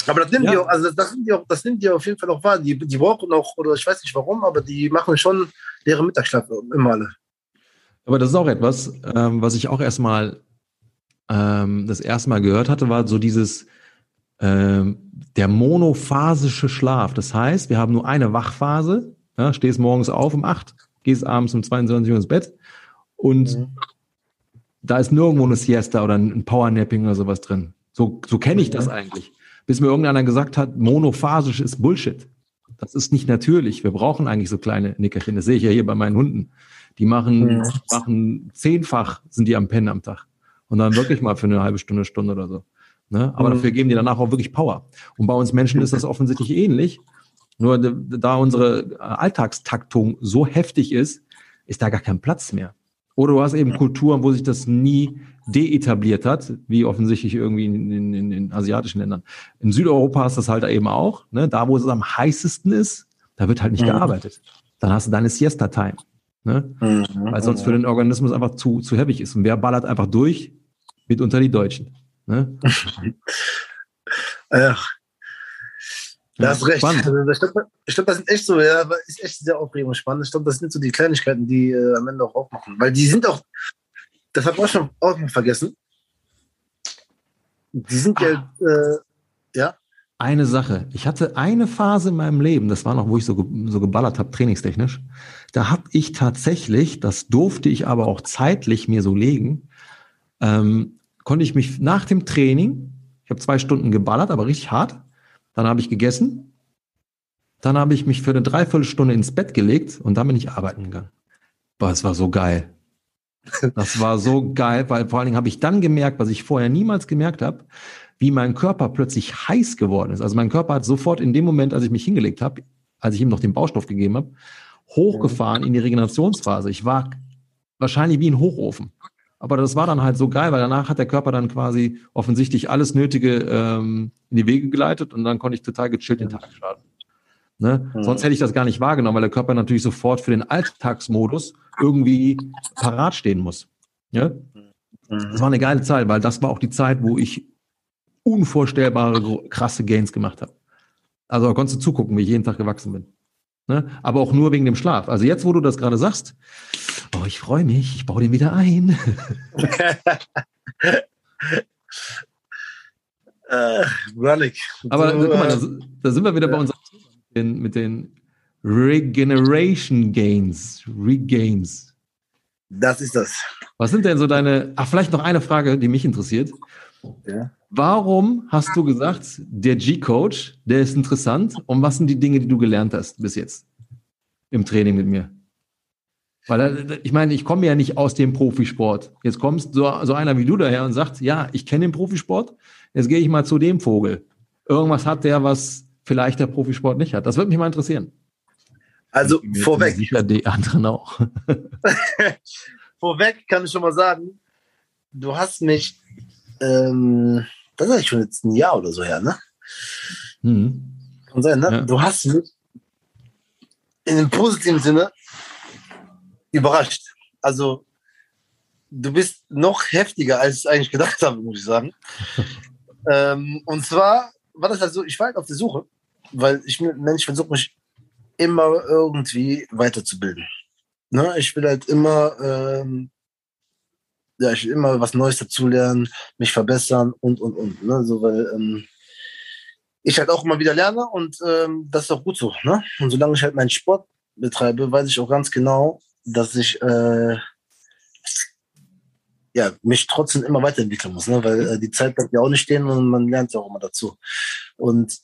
C: Aber das nimmt ja. die auch, also das, nimmt die auch, das nimmt die auf jeden Fall auch wahr. Die, die brauchen auch, oder ich weiß nicht warum, aber die machen schon deren Mittagsschlaf immer alle.
B: Aber das ist auch etwas, ähm, was ich auch erstmal ähm, das erste Mal gehört hatte, war so dieses ähm, der monophasische Schlaf. Das heißt, wir haben nur eine Wachphase, ja, stehst morgens auf um 8, gehst abends um 22 Uhr ins Bett und mhm. da ist nirgendwo eine Siesta oder ein Powernapping oder sowas drin. So, so kenne ich das eigentlich. Bis mir irgendeiner gesagt hat, monophasisch ist Bullshit. Das ist nicht natürlich. Wir brauchen eigentlich so kleine Nickerchen. Das sehe ich ja hier bei meinen Hunden. Die machen, mhm. machen zehnfach sind die am Pennen am Tag. Und dann wirklich mal für eine halbe Stunde, Stunde oder so. Ne? Aber mhm. dafür geben die danach auch wirklich Power. Und bei uns Menschen ist das offensichtlich ähnlich. Nur da unsere Alltagstaktung so heftig ist, ist da gar kein Platz mehr. Oder du hast eben Kulturen, wo sich das nie deetabliert hat, wie offensichtlich irgendwie in, in, in, in asiatischen Ländern. In Südeuropa ist das halt eben auch. Ne? Da, wo es am heißesten ist, da wird halt nicht mhm. gearbeitet. Dann hast du deine Siesta-Time. Ne? Mhm. Weil sonst für den Organismus einfach zu, zu heavy ist. Und wer ballert einfach durch? Mit unter die Deutschen. Ne?
C: ja. Da hast recht. Also, ich glaube, glaub, das sind echt so, ja, ist echt sehr aufregend und spannend. Ich glaube, das sind so die Kleinigkeiten, die äh, am Ende auch aufmachen. Weil die sind auch, das habe ich auch schon auch vergessen. Die sind ja, ah. äh, ja.
B: Eine Sache. Ich hatte eine Phase in meinem Leben, das war noch, wo ich so, so geballert habe, trainingstechnisch. Da habe ich tatsächlich, das durfte ich aber auch zeitlich mir so legen, ähm, konnte ich mich nach dem Training, ich habe zwei Stunden geballert, aber richtig hart, dann habe ich gegessen, dann habe ich mich für eine Dreiviertelstunde ins Bett gelegt und dann bin ich arbeiten gegangen. Boah, es war so geil. Das war so geil, weil vor allen Dingen habe ich dann gemerkt, was ich vorher niemals gemerkt habe, wie mein Körper plötzlich heiß geworden ist. Also mein Körper hat sofort in dem Moment, als ich mich hingelegt habe, als ich ihm noch den Baustoff gegeben habe, hochgefahren in die Regenerationsphase. Ich war wahrscheinlich wie ein Hochofen. Aber das war dann halt so geil, weil danach hat der Körper dann quasi offensichtlich alles Nötige ähm, in die Wege geleitet und dann konnte ich total gechillt den Tag starten. Ne? Mhm. Sonst hätte ich das gar nicht wahrgenommen, weil der Körper natürlich sofort für den Alltagsmodus irgendwie parat stehen muss. Ja? Mhm. Das war eine geile Zeit, weil das war auch die Zeit, wo ich unvorstellbare krasse Gains gemacht habe. Also da konntest du zugucken, wie ich jeden Tag gewachsen bin. Ne? Aber auch nur wegen dem Schlaf. Also jetzt, wo du das gerade sagst, oh, ich freue mich, ich baue den wieder ein.
C: Äh.
B: Aber
C: Du,
B: guck mal,
C: äh,
B: da, da sind wir wieder bei unserem Thema mit den, mit den Regeneration Gains, Regains.
C: das ist das.
B: Was sind denn so deine, ach, vielleicht noch eine Frage, die mich interessiert.
C: Ja.
B: Warum hast du gesagt, der G-Coach, der ist interessant und was sind die Dinge, die du gelernt hast bis jetzt im Training mit mir? Weil äh, ich meine, ich komme ja nicht aus dem Profisport. Jetzt kommst so, so einer wie du daher und sagt, ja, ich kenne den Profisport, jetzt gehe ich mal zu dem Vogel. Irgendwas hat der, was vielleicht der Profisport nicht hat. Das würde mich mal interessieren.
C: Also vorweg,
B: Sicher, die anderen auch.
C: vorweg kann ich schon mal sagen, du hast mich, ähm, das ist eigentlich schon jetzt ein Jahr oder so her, ne?
B: Hm.
C: Kann sein, ne?
B: Ja.
C: Du hast mich in dem positiven Sinne überrascht. Also, du bist noch heftiger, als ich eigentlich gedacht habe, muss ich sagen. ähm, und zwar war das halt so, ich war halt auf der Suche, weil ich, Mensch, versuche mich immer irgendwie weiterzubilden. Ne? Ich will halt immer, ähm, ja, ich immer was Neues dazulernen, mich verbessern und, und, und. Ne? So, weil, ähm, ich halt auch immer wieder lerne und ähm, das ist auch gut so. Ne? Und solange ich halt meinen Sport betreibe, weiß ich auch ganz genau, dass ich äh, ja, mich trotzdem immer weiterentwickeln muss, ne? weil äh, die Zeit bleibt ja auch nicht stehen und man lernt ja auch immer dazu. Und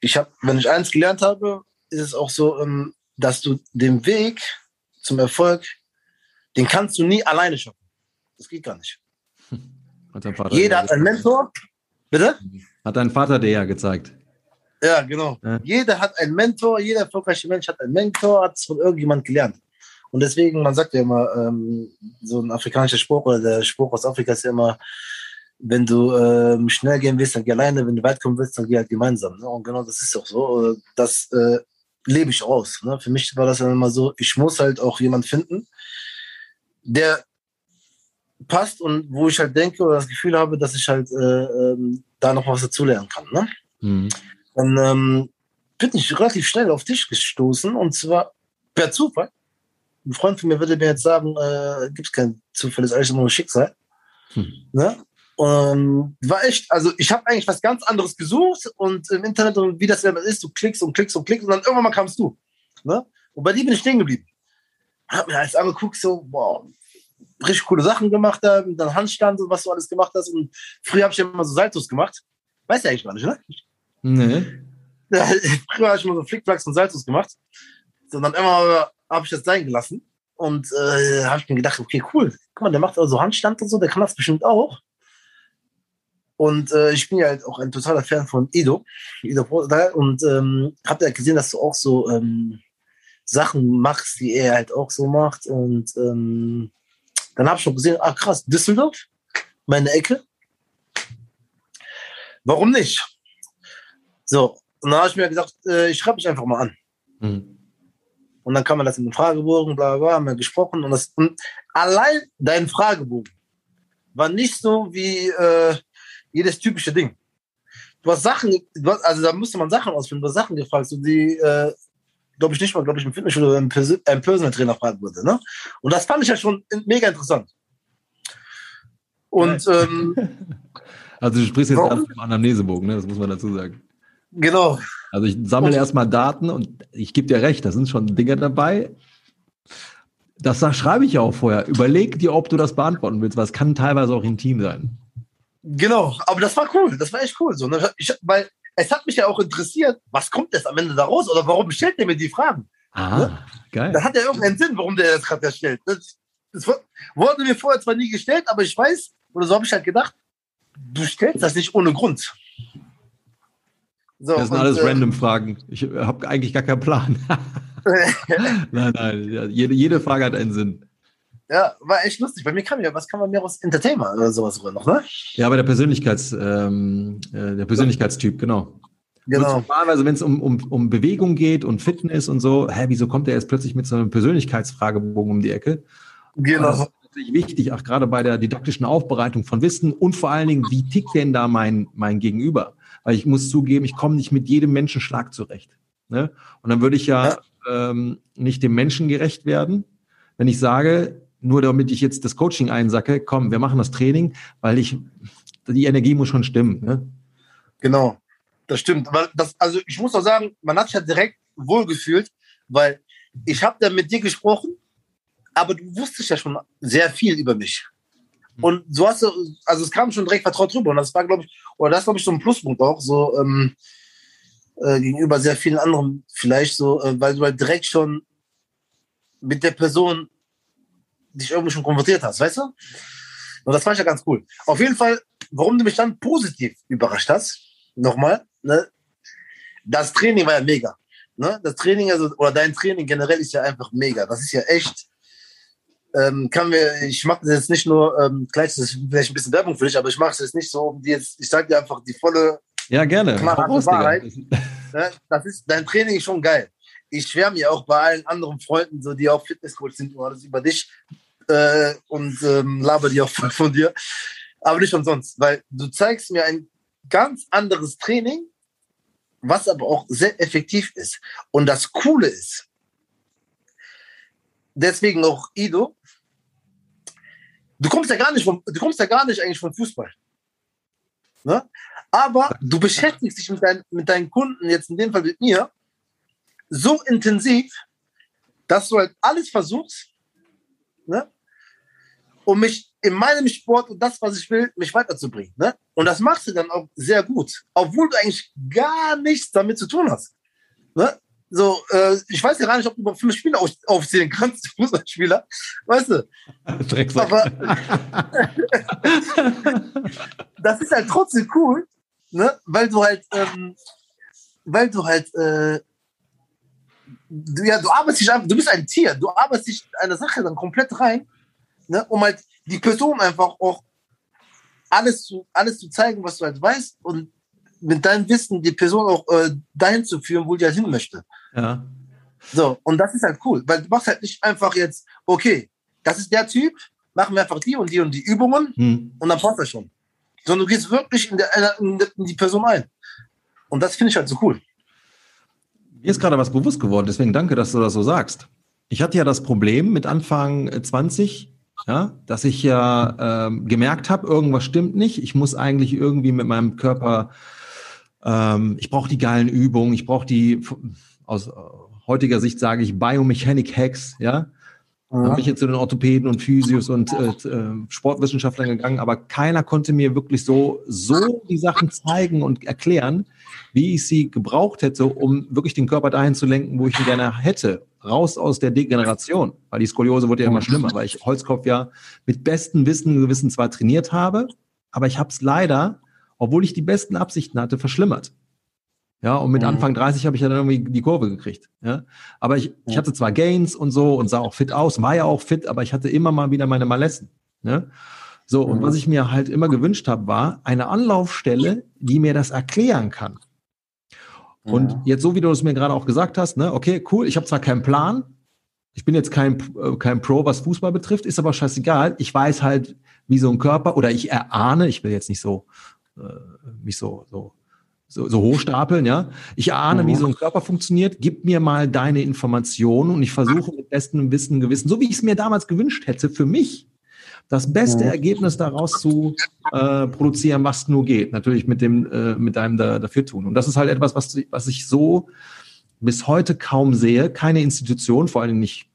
C: ich habe, wenn ich eins gelernt habe, ist es auch so, ähm, dass du den Weg zum Erfolg, den kannst du nie alleine schaffen. Das geht gar nicht.
B: Hat
C: Jeder hat einen Mentor. Bitte?
B: Hat dein Vater dir ja gezeigt.
C: Ja, genau.
B: Ja.
C: Jeder hat einen Mentor, jeder erfolgreiche Mensch hat einen Mentor, hat es von irgendjemand gelernt. Und deswegen, man sagt ja immer, ähm, so ein afrikanischer Spruch oder der Spruch aus Afrika ist ja immer, wenn du ähm, schnell gehen willst, dann geh alleine, wenn du weit kommen willst, dann geh halt gemeinsam. Ne? Und genau das ist auch so. Äh, Das äh, lebe ich aus. Ne? Für mich war das dann immer so, ich muss halt auch jemand finden, der passt und wo ich halt denke oder das Gefühl habe, dass ich halt äh, ähm, da noch was dazulernen kann. Ne?
B: Hm.
C: dann ähm, bin ich relativ schnell auf dich gestoßen und zwar per Zufall. Ein Freund von mir würde mir jetzt sagen, äh, gibt es kein Zufall, ist alles nur ein Schicksal.
B: Hm.
C: Ne? Und war echt, also ich habe eigentlich was ganz anderes gesucht und im Internet und wie das immer ist, du klickst und klickst und klickst und dann irgendwann mal kamst du. Ne? Und bei dir bin ich stehen geblieben. Hab mir alles angeguckt, so, wow, richtig coole Sachen gemacht und dann Handstand und was du alles gemacht hast. Und früher habe ich ja immer so Saltos gemacht. Weißt du eigentlich gar nicht, ne?
B: Nee.
C: Ja, früher habe ich immer so Flickflacks und Saltos gemacht. So, und dann immer habe ich das sein gelassen. Und äh, habe ich mir gedacht, okay, cool. Guck mal, der macht also Handstand und so, der kann das bestimmt auch. Und äh, ich bin ja halt auch ein totaler Fan von Edo. Edo Portal. Und ähm, habe ja gesehen, dass du auch so ähm, Sachen machst, die er halt auch so macht. Und ähm, dann habe ich schon gesehen, ah krass, Düsseldorf, meine Ecke. Warum nicht? So, und dann habe ich mir gesagt, äh, ich schreibe mich einfach mal an.
B: Hm.
C: Und dann kann man das in den Fragebogen, bla bla, haben wir gesprochen. Und, das, und allein dein Fragebogen war nicht so wie äh, jedes typische Ding. Du hast Sachen, du hast, also da musste man Sachen ausfinden, du hast Sachen gefragt, so die, äh, glaube ich, nicht mal, glaube ich, im Fitnessstudio oder ein Personal Trainer fragen würde. Ne? Und das fand ich ja schon in- mega interessant. Und ähm,
B: Also du sprichst jetzt
C: Warum?
B: erst vom Anamnesebogen, ne? das muss man dazu sagen.
C: genau,
B: Also ich sammle erstmal Daten und ich gebe dir recht, da sind schon Dinge dabei. Das schreibe ich ja auch vorher. Überleg dir, ob du das beantworten willst, weil es kann teilweise auch intim sein.
C: Genau, aber das war cool, das war echt cool. So, ne? ich, weil es hat mich ja auch interessiert, was kommt jetzt am Ende da raus oder warum stellt der mir die Fragen?
B: Ah, geil.
C: Da hat ja irgendeinen Sinn, warum der das gerade stellt. Das, das wu- wurde mir vorher zwar nie gestellt, aber ich weiß, oder so habe ich halt gedacht, du stellst das nicht ohne Grund. So,
B: Das sind
C: und,
B: alles
C: äh,
B: random Fragen. Ich habe eigentlich gar keinen Plan. nein, nein. Jede, jede Frage hat einen Sinn.
C: Ja, war echt lustig. Bei mir kam ja, was kann man mehr aus Entertainment oder sowas sogar noch, ne?
B: Ja, aber der Persönlichkeits, ähm, äh, der Persönlichkeitstyp, genau.
C: Genau.
B: Normalerweise, wenn es um, um, um Bewegung geht und Fitness und so, hä, wieso kommt der jetzt plötzlich mit so einem Persönlichkeitsfragebogen um die Ecke? Das
C: Genau.
B: ist natürlich wichtig, auch gerade bei der didaktischen Aufbereitung von Wissen und vor allen Dingen, wie tickt denn da mein, mein Gegenüber? Weil ich muss zugeben, ich komme nicht mit jedem Menschenschlag zurecht. Ne? Und dann würde ich ja, Ähm, nicht dem Menschen gerecht werden, wenn ich sage, nur damit ich jetzt das Coaching einsacke, komm, wir machen das Training, weil ich, die Energie muss schon stimmen. Ne?
C: Genau, das stimmt. Weil das, also ich muss auch sagen, man hat sich ja direkt wohlgefühlt, weil ich habe da mit dir gesprochen, aber du wusstest ja schon sehr viel über mich. Hm. Und so hast du, also es kam schon direkt vertraut rüber. Und das war, glaube ich, oder das glaube ich so ein Pluspunkt auch, so ähm, äh, gegenüber sehr vielen anderen vielleicht so, äh, weil du halt direkt schon mit der Person dich irgendwie schon konvertiert hast, weißt du? Und das fand ich ja ganz cool. Auf jeden Fall, warum du mich dann positiv überrascht hast, nochmal, ne? das Training war ja mega. Ne? Das Training, also, oder dein Training generell ist ja einfach mega. Das ist ja echt, ähm, kann wir, ich mache das jetzt nicht nur, ähm, gleich, das ist vielleicht ein bisschen Werbung für dich, aber ich mache es jetzt nicht so, um die jetzt, ich sage dir einfach die volle,
B: ja, gerne.
C: Klare Wahrheit. Ne? Das ist, dein Training ist schon geil. Ich schwärme ja auch bei allen anderen Freunden, so, die auch Fitnesscoach sind, oder das über dich äh, und ähm, laber die auch von, dir. Aber nicht umsonst, weil du zeigst mir ein ganz anderes Training, was aber auch sehr effektiv ist. Und das Coole ist, deswegen auch Ido, du kommst ja gar nicht vom, du kommst ja gar nicht eigentlich von Fußball. Ne? Aber du beschäftigst dich mit, dein, mit deinen Kunden, jetzt in dem Fall mit mir, so intensiv, dass du halt alles versuchst, ne? Um mich in meinem Sport und das, was ich will, mich weiterzubringen. Ne? Und das machst du dann auch sehr gut, obwohl du eigentlich gar nichts damit zu tun hast. Ne? So, äh, ich weiß ja gar nicht, ob du über fünf Spieler auf, aufzählen kannst, Fußballspieler. Weißt du? Aber das ist halt trotzdem cool, ne? weil du halt, ähm, weil du halt, äh, du, ja, du arbeitest dich du bist ein Tier, du arbeitest dich eine Sache dann komplett rein, ne? um halt die Person einfach auch alles zu, alles zu zeigen, was du halt weißt und mit deinem Wissen die Person auch äh, dahin zu führen, wo die halt hin möchte.
B: Ja.
C: So, und das ist halt cool, weil du machst halt nicht einfach jetzt, okay, das ist der Typ, machen wir einfach die und die und die Übungen hm. und dann passt das schon. Sondern du gehst wirklich in, der, in die Person ein. Und das finde ich halt so cool.
B: Mir ist gerade was bewusst geworden, deswegen danke, dass du das so sagst. Ich hatte ja das Problem mit Anfang 20, ja, dass ich ja ähm, gemerkt habe, irgendwas stimmt nicht. Ich muss eigentlich irgendwie mit meinem Körper, ähm, ich brauche die geilen Übungen, ich brauche die aus heutiger Sicht sage ich Biomechanic Hacks, ja. Ja. Dann bin ich jetzt zu den Orthopäden und Physios und äh, äh, Sportwissenschaftlern gegangen, aber keiner konnte mir wirklich so, so die Sachen zeigen und erklären, wie ich sie gebraucht hätte, um wirklich den Körper dahin zu lenken, wo ich ihn gerne hätte. Raus aus der Degeneration, weil die Skoliose wurde ja immer schlimmer, weil ich Holzkopf ja mit bestem Wissen und Gewissen zwar trainiert habe, aber ich habe es leider, obwohl ich die besten Absichten hatte, verschlimmert. Ja, und mit mhm. Anfang 30 habe ich ja dann irgendwie die Kurve gekriegt. Ja, aber ich, ich hatte zwar Gains und so und sah auch fit aus, war ja auch fit, aber ich hatte immer mal wieder meine Malessen. Ne? So, und mhm. was ich mir halt immer gewünscht habe, war eine Anlaufstelle, die mir das erklären kann. Und ja. jetzt, so wie du es mir gerade auch gesagt hast, ne, okay, cool, ich habe zwar keinen Plan, ich bin jetzt kein, äh, kein Pro, was Fußball betrifft, ist aber scheißegal. Ich weiß halt, wie so ein Körper, oder ich erahne, ich will jetzt nicht so äh, mich so, so so, so hochstapeln, ja. Ich ahne, mhm. wie so ein Körper funktioniert. Gib mir mal deine Informationen und ich versuche mit bestem Wissen, Gewissen, so wie ich es mir damals gewünscht hätte, für mich das beste mhm. Ergebnis daraus zu äh, produzieren, was nur geht. Natürlich mit dem, äh, mit deinem da, dafür tun. Und das ist halt etwas, was, was ich so bis heute kaum sehe. Keine Institution, vor allem nicht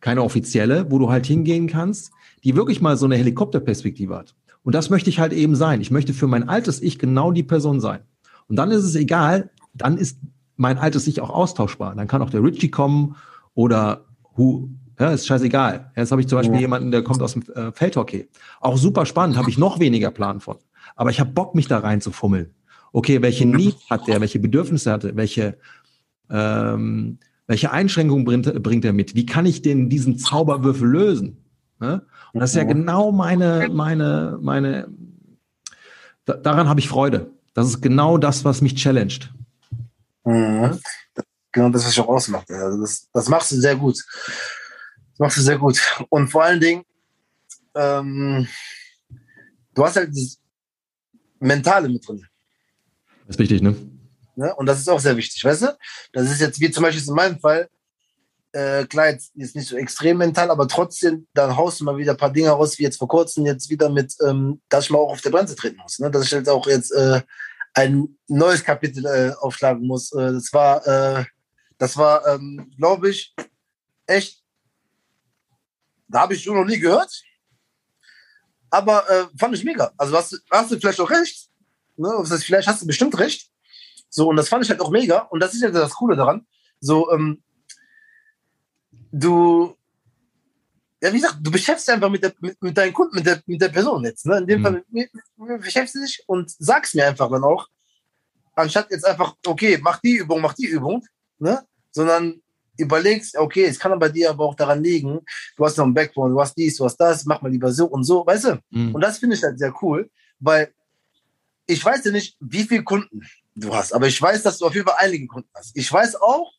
B: keine offizielle, wo du halt hingehen kannst, die wirklich mal so eine Helikopterperspektive hat. Und das möchte ich halt eben sein. Ich möchte für mein altes Ich genau die Person sein. Und dann ist es egal, dann ist mein altes Ich auch austauschbar. Dann kann auch der Richie kommen oder Hu, ja, ist scheißegal. Jetzt habe ich zum Beispiel ja. jemanden, der kommt aus dem äh, Feldhockey. Auch super spannend, habe ich noch weniger Plan von. Aber ich habe Bock, mich da rein zu fummeln. Okay, welche Needs hat der, welche Bedürfnisse hat er, welche, ähm, welche Einschränkungen bringt, bringt er mit? Wie kann ich denn diesen Zauberwürfel lösen? Ne? Und das ist ja genau meine, meine, meine, da, daran habe ich Freude. Das ist genau das, was mich challenged.
C: Mhm. Genau das, was ich auch ausmacht. Also das, das machst du sehr gut. Machst du sehr gut. Und vor allen Dingen, ähm, du hast halt das Mentale mit drin.
B: Das ist wichtig, ne?
C: ne? Und das ist auch sehr wichtig, weißt du? Das ist jetzt wie zum Beispiel in meinem Fall, äh, klar, jetzt ist nicht so extrem mental, aber trotzdem, dann haust du mal wieder ein paar Dinge raus, wie jetzt vor kurzem jetzt wieder mit, ähm, dass ich mal auch auf der Bremse treten muss. Ne? Dass ich jetzt auch jetzt äh, ein neues Kapitel äh, aufschlagen muss. Äh, das war, äh, das war, ähm, glaube ich, echt, da habe ich schon noch nie gehört. Aber äh, fand ich mega. Also hast, hast du vielleicht auch recht. Ne? Das heißt, vielleicht hast du bestimmt recht. So, und das fand ich halt auch mega. Und das ist ja das Coole daran. So, ähm, du, ja, wie gesagt, du beschäftigst dich einfach mit, der, mit, mit deinen Kunden, mit der, mit der Person jetzt. Ne? In dem mhm. Fall mit mir, beschäftigst du dich und sagst mir einfach dann auch, anstatt jetzt einfach, okay, mach die Übung, mach die Übung, ne? sondern überlegst, okay, es kann aber dir aber auch daran liegen, du hast noch einen Backbone, du hast dies, du hast das, mach mal lieber so und so, weißt du? Mhm. Und das finde ich halt sehr cool, weil ich weiß ja nicht, wie viele Kunden du hast, aber ich weiß, dass du auf jeden Fall einige Kunden hast. Ich weiß auch,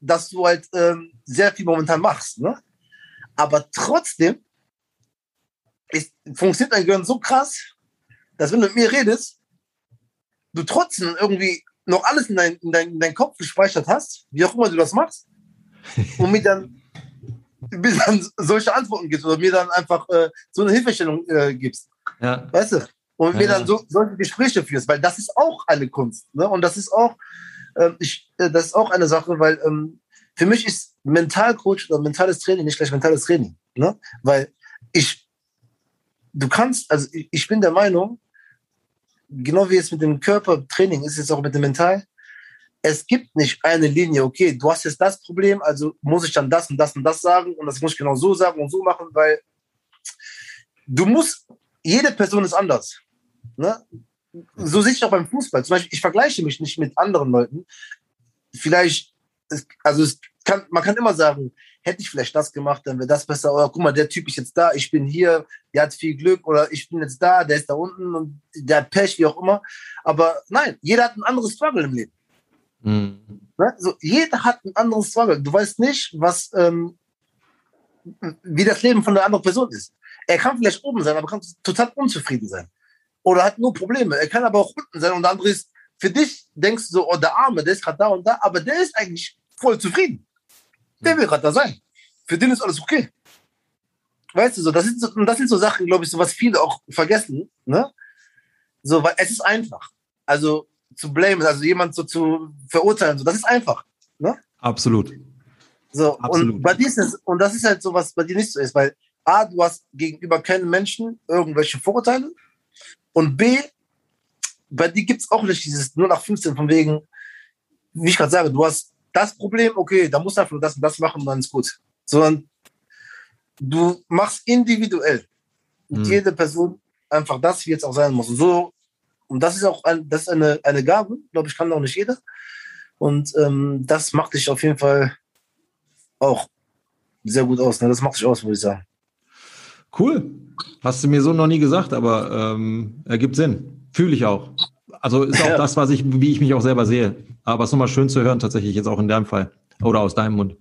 C: dass du halt ähm, sehr viel momentan machst, ne? Aber trotzdem ist, funktioniert dein Gehirn so krass, dass wenn du mit mir redest, du trotzdem irgendwie noch alles in, dein, in, dein, in deinen Kopf gespeichert hast, wie auch immer du das machst, und mir dann, mir dann solche Antworten gibst oder mir dann einfach äh, so eine Hilfestellung äh, gibst. Ja. Weißt du? Und ja, mir dann so, solche Gespräche führst, weil das ist auch eine Kunst. Ne? Und das ist auch, äh, ich, das ist auch eine Sache, weil ähm, für mich ist Mentalcoach oder mentales Training nicht gleich mentales Training. Ne? Weil ich, du kannst, also ich, ich bin der Meinung, genau wie es mit dem Körpertraining ist, ist es auch mit dem Mental. Es gibt nicht eine Linie, okay, du hast jetzt das Problem, also muss ich dann das und das und das sagen und das muss ich genau so sagen und so machen, weil du musst, jede Person ist anders. Ne? So sehe ich auch beim Fußball. Zum Beispiel, ich vergleiche mich nicht mit anderen Leuten. Vielleicht, also kann, man kann immer sagen, hätte ich vielleicht das gemacht, dann wäre das besser. Oder guck mal, der Typ ist jetzt da, ich bin hier, der hat viel Glück. Oder ich bin jetzt da, der ist da unten und der hat Pech, wie auch immer. Aber nein, jeder hat ein anderes Struggle im Leben. Mhm. Ne? So, jeder hat ein anderes Struggle. Du weißt nicht, was, ähm, wie das Leben von der anderen Person ist. Er kann vielleicht oben sein, aber kann total unzufrieden sein. Oder hat nur Probleme. Er kann aber auch unten sein und der andere ist, für dich denkst du so, oh, der Arme, der ist gerade da und da, aber der ist eigentlich voll zufrieden. Der will gerade da sein. Für den ist alles okay. Weißt du so, das sind so, das sind so Sachen, glaube ich, so was viele auch vergessen, ne? So, weil es ist einfach. Also zu blamen, also jemand so zu verurteilen, so, das ist einfach, ne?
B: Absolut.
C: So, Absolut. und bei dir ist es, und das ist halt so, was bei dir nicht so ist, weil A, du hast gegenüber keinen Menschen irgendwelche Vorurteile und B, bei dir gibt es auch nicht dieses 0 nach 15 von wegen, wie ich gerade sage, du hast das Problem, okay, da musst du einfach nur das und das machen und dann ist gut. Sondern du machst individuell mit mhm. jeder Person einfach das, wie jetzt auch sein muss. Und so, und das ist auch ein, das ist eine, eine Gabe, glaube ich, kann auch nicht jeder. Und ähm, das macht dich auf jeden Fall auch sehr gut aus. Ne? Das macht dich aus, würde ich sagen.
B: Cool. Hast du mir so noch nie gesagt, aber ähm, ergibt Sinn. Fühle ich auch. Also ist auch ja. das, was ich, wie ich mich auch selber sehe. Aber es ist nochmal schön zu hören, tatsächlich jetzt auch in deinem Fall. Oder aus deinem Mund.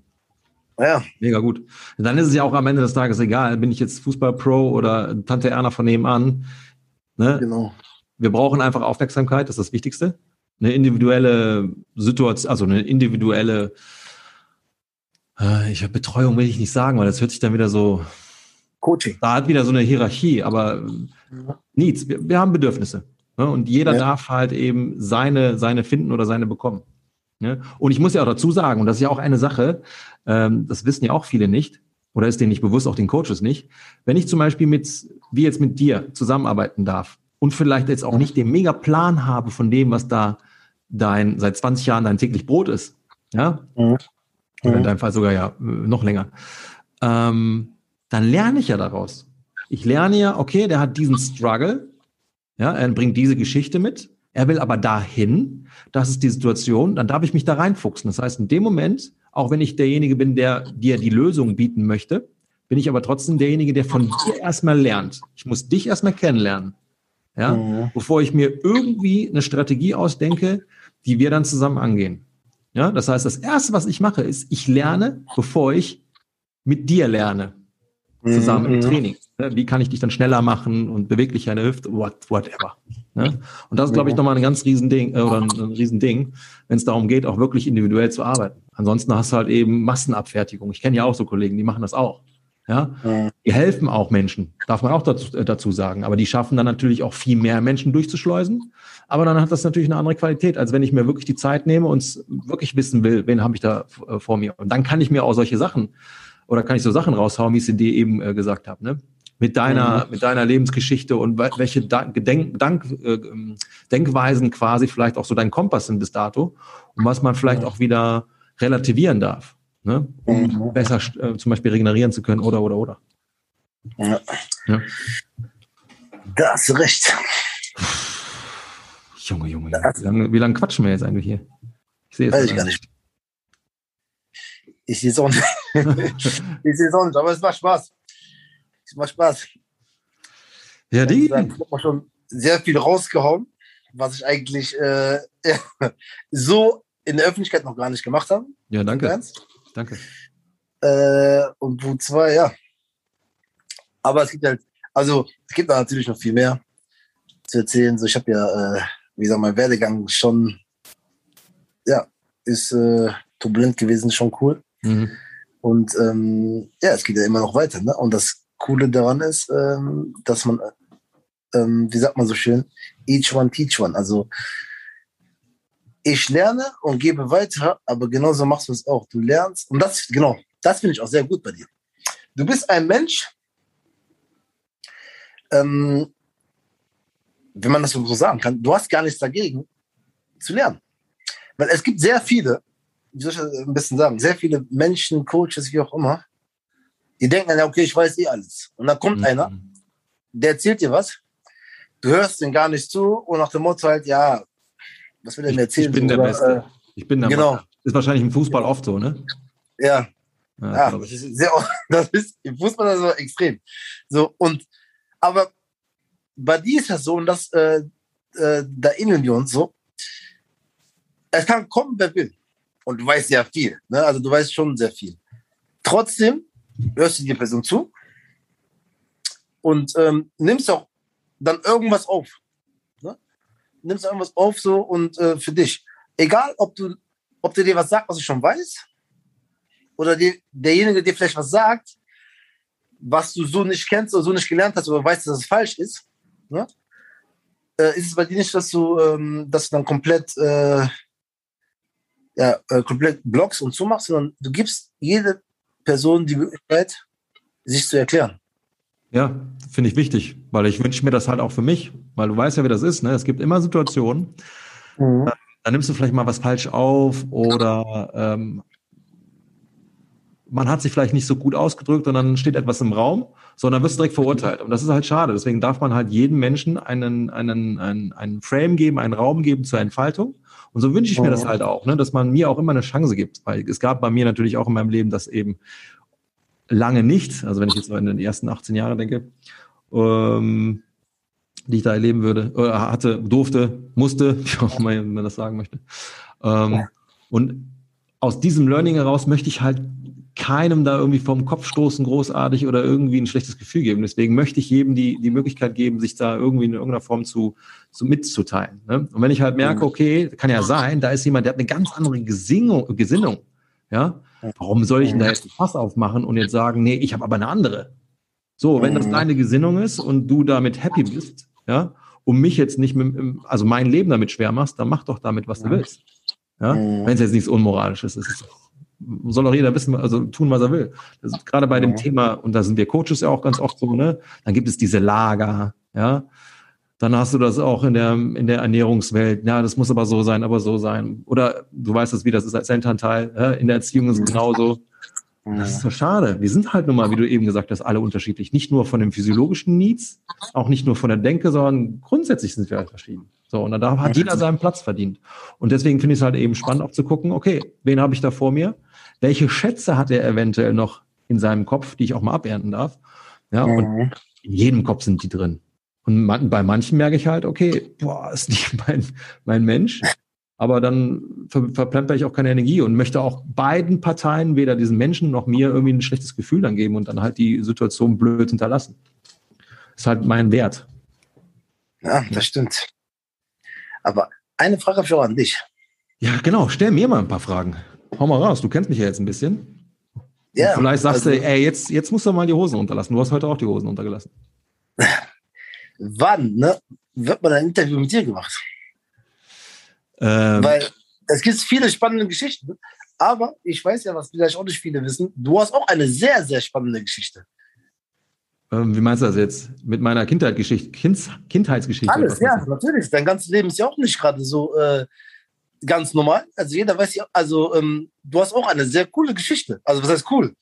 B: Ja. Mega gut. Dann ist es ja auch am Ende des Tages egal, bin ich jetzt Fußball-Pro oder Tante Erna von nebenan. Ne? Genau. Wir brauchen einfach Aufmerksamkeit, das ist das Wichtigste. Eine individuelle Situation, also eine individuelle, äh, ich Betreuung will ich nicht sagen, weil das hört sich dann wieder so. Coaching. Da hat wieder so eine Hierarchie, aber ja. Needs. Wir, wir haben Bedürfnisse. Ne? Und jeder ja. darf halt eben seine, seine finden oder seine bekommen. Ne? Und ich muss ja auch dazu sagen, und das ist ja auch eine Sache, ähm, das wissen ja auch viele nicht, oder ist denen nicht bewusst, auch den Coaches nicht. Wenn ich zum Beispiel mit, wie jetzt mit dir zusammenarbeiten darf und vielleicht jetzt auch nicht den mega Plan habe von dem, was da dein, seit 20 Jahren dein täglich Brot ist, ja, mhm. oder in deinem Fall sogar ja äh, noch länger, ähm, dann lerne ich ja daraus. Ich lerne ja, okay, der hat diesen Struggle, ja, er bringt diese Geschichte mit. Er will aber dahin. Das ist die Situation. Dann darf ich mich da reinfuchsen. Das heißt, in dem Moment, auch wenn ich derjenige bin, der dir die Lösung bieten möchte, bin ich aber trotzdem derjenige, der von dir erstmal lernt. Ich muss dich erstmal kennenlernen. Ja, mhm. bevor ich mir irgendwie eine Strategie ausdenke, die wir dann zusammen angehen. Ja, das heißt, das erste, was ich mache, ist, ich lerne, bevor ich mit dir lerne zusammen mhm. im Training. Ne, wie kann ich dich dann schneller machen und beweglicher in der Hüfte, what, whatever. Ne? Und das ist, glaube ich, nochmal ein ganz Riesending äh, oder ein, ein Riesending, wenn es darum geht, auch wirklich individuell zu arbeiten. Ansonsten hast du halt eben Massenabfertigung. Ich kenne ja auch so Kollegen, die machen das auch. Ja, die helfen auch Menschen, darf man auch dazu, äh, dazu sagen. Aber die schaffen dann natürlich auch viel mehr Menschen durchzuschleusen. Aber dann hat das natürlich eine andere Qualität, als wenn ich mir wirklich die Zeit nehme und wirklich wissen will, wen habe ich da äh, vor mir. Und dann kann ich mir auch solche Sachen oder kann ich so Sachen raushauen, wie ich es dir eben äh, gesagt habe. Ne? Mit deiner, mhm. mit deiner Lebensgeschichte und welche Denk, Dank, äh, ähm, Denkweisen quasi vielleicht auch so dein Kompass sind bis dato und was man vielleicht auch wieder relativieren darf ne? um mhm. besser äh, zum Beispiel regenerieren zu können oder, oder, oder.
C: Ja. ja. Da du recht.
B: Junge, Junge, Junge. Wie lange, wie lange quatschen wir jetzt eigentlich hier?
C: Ich sehe es Weiß ich gar nicht. Ich sehe es auch nicht. ich sehe es auch nicht, aber es macht Spaß. Es macht Spaß.
B: Ja, die.
C: Ich habe schon sehr viel rausgehauen, was ich eigentlich äh, so in der Öffentlichkeit noch gar nicht gemacht habe.
B: Ja, danke. Ernst. Danke.
C: Äh, und Punkt 2, ja. Aber es gibt halt, also es gibt da natürlich noch viel mehr zu erzählen. So, ich habe ja, äh, wie gesagt, mein Werdegang schon, ja, ist äh, turbulent gewesen, schon cool. Mhm. Und ähm, ja, es geht ja immer noch weiter. Ne? Und das Coole daran ist, ähm, dass man, ähm, wie sagt man so schön, each one teach one. Also ich lerne und gebe weiter, aber genauso machst du es auch. Du lernst, und das, genau, das finde ich auch sehr gut bei dir. Du bist ein Mensch, ähm, wenn man das so sagen kann, du hast gar nichts dagegen zu lernen. Weil es gibt sehr viele, wie soll ich das ein bisschen sagen, sehr viele Menschen, Coaches, wie auch immer, die denken dann, okay, ich weiß eh alles. Und dann kommt mhm. einer, der erzählt dir was, du hörst den gar nicht zu und nach dem Motto halt, ja, was will er mir erzählen?
B: Ich bin der Beste. Äh, ich bin der
C: Genau. Mann.
B: Ist wahrscheinlich im Fußball oft so, ne?
C: Ja. Ja, ja das, ist sehr, das ist im Fußball also extrem. So, und, aber bei dir ist das so, und das, äh, äh, da innen wir uns so, es kann kommen, wer will. Und du weißt ja viel, ne? also du weißt schon sehr viel. Trotzdem hörst du die Person zu und ähm, nimmst auch dann irgendwas auf nimmst irgendwas auf so und äh, für dich. Egal, ob du, ob der dir was sagt, was du schon weißt, oder die, derjenige dir vielleicht was sagt, was du so nicht kennst oder so nicht gelernt hast oder weißt, dass es falsch ist, ne? äh, ist es bei dir nicht, dass du, ähm, dass du dann komplett, äh, ja, äh, komplett blockst und zumachst, sondern du gibst jede Person die Möglichkeit, sich zu erklären.
B: Ja, finde ich wichtig, weil ich wünsche mir das halt auch für mich, weil du weißt ja, wie das ist. Ne? Es gibt immer Situationen, mhm. da nimmst du vielleicht mal was falsch auf oder ähm, man hat sich vielleicht nicht so gut ausgedrückt und dann steht etwas im Raum, sondern wirst du direkt verurteilt. Und das ist halt schade. Deswegen darf man halt jedem Menschen einen, einen, einen, einen Frame geben, einen Raum geben zur Entfaltung. Und so wünsche ich mir das mhm. halt auch, ne? dass man mir auch immer eine Chance gibt. Weil es gab bei mir natürlich auch in meinem Leben das eben lange nicht, also wenn ich jetzt in den ersten 18 Jahren denke, ähm, die ich da erleben würde, oder hatte, durfte, musste, wie auch immer man das sagen möchte. Ähm, ja. Und aus diesem Learning heraus möchte ich halt keinem da irgendwie vom Kopf stoßen, großartig oder irgendwie ein schlechtes Gefühl geben. Deswegen möchte ich jedem die, die Möglichkeit geben, sich da irgendwie in irgendeiner Form zu, zu mitzuteilen. Ne? Und wenn ich halt merke, mhm. okay, kann ja sein, da ist jemand, der hat eine ganz andere Gesinnung, Gesinnung ja, Warum soll ich denn da jetzt ein Fass aufmachen und jetzt sagen, nee, ich habe aber eine andere? So, wenn das mhm. deine Gesinnung ist und du damit happy bist, ja, um mich jetzt nicht mit, also mein Leben damit schwer machst, dann mach doch damit, was du willst. Ja, mhm. wenn es jetzt nichts Unmoralisches ist. Soll doch jeder wissen, also tun, was er will. Das ist gerade bei dem Thema, und da sind wir Coaches ja auch ganz oft so, ne? Dann gibt es diese Lager, ja. Dann hast du das auch in der, in der Ernährungswelt. Ja, das muss aber so sein, aber so sein. Oder du weißt es wie, das ist als Elternteil. In der Erziehung ist es genauso. Das ist so schade. Wir sind halt nun mal, wie du eben gesagt hast, alle unterschiedlich. Nicht nur von den physiologischen Needs, auch nicht nur von der Denke, sondern grundsätzlich sind wir halt verschieden. So, und da hat jeder seinen Platz verdient. Und deswegen finde ich es halt eben spannend auch zu gucken, okay, wen habe ich da vor mir? Welche Schätze hat er eventuell noch in seinem Kopf, die ich auch mal abernten darf? Ja, und in jedem Kopf sind die drin. Und man, bei manchen merke ich halt, okay, boah, ist nicht mein, mein Mensch. Aber dann ver verplemper ich auch keine Energie und möchte auch beiden Parteien, weder diesen Menschen noch mir, irgendwie ein schlechtes Gefühl dann geben und dann halt die Situation blöd hinterlassen. Das ist halt mein Wert.
C: Ja, das stimmt. Aber eine Frage habe ich auch an dich.
B: Ja, genau. Stell mir mal ein paar Fragen. Hau mal raus. Du kennst mich ja jetzt ein bisschen.
C: Ja,
B: Vielleicht sagst
C: also-
B: du, ey, jetzt, jetzt musst du mal die Hosen unterlassen. Du hast heute auch die Hosen untergelassen.
C: Wann ne, wird man ein Interview mit dir gemacht?
B: Ähm,
C: Weil es gibt viele spannende Geschichten, aber ich weiß ja, was vielleicht auch nicht viele wissen. Du hast auch eine sehr, sehr spannende Geschichte.
B: ähm, wie meinst du das jetzt? Mit meiner Kindheitsgeschichte, Kinds, Kindheitsgeschichte?
C: Alles, ja, natürlich. Dein ganzes Leben ist ja auch nicht gerade so äh, ganz normal. Also jeder weiß ja, also ähm, du hast auch eine sehr coole Geschichte. Also was heißt cool?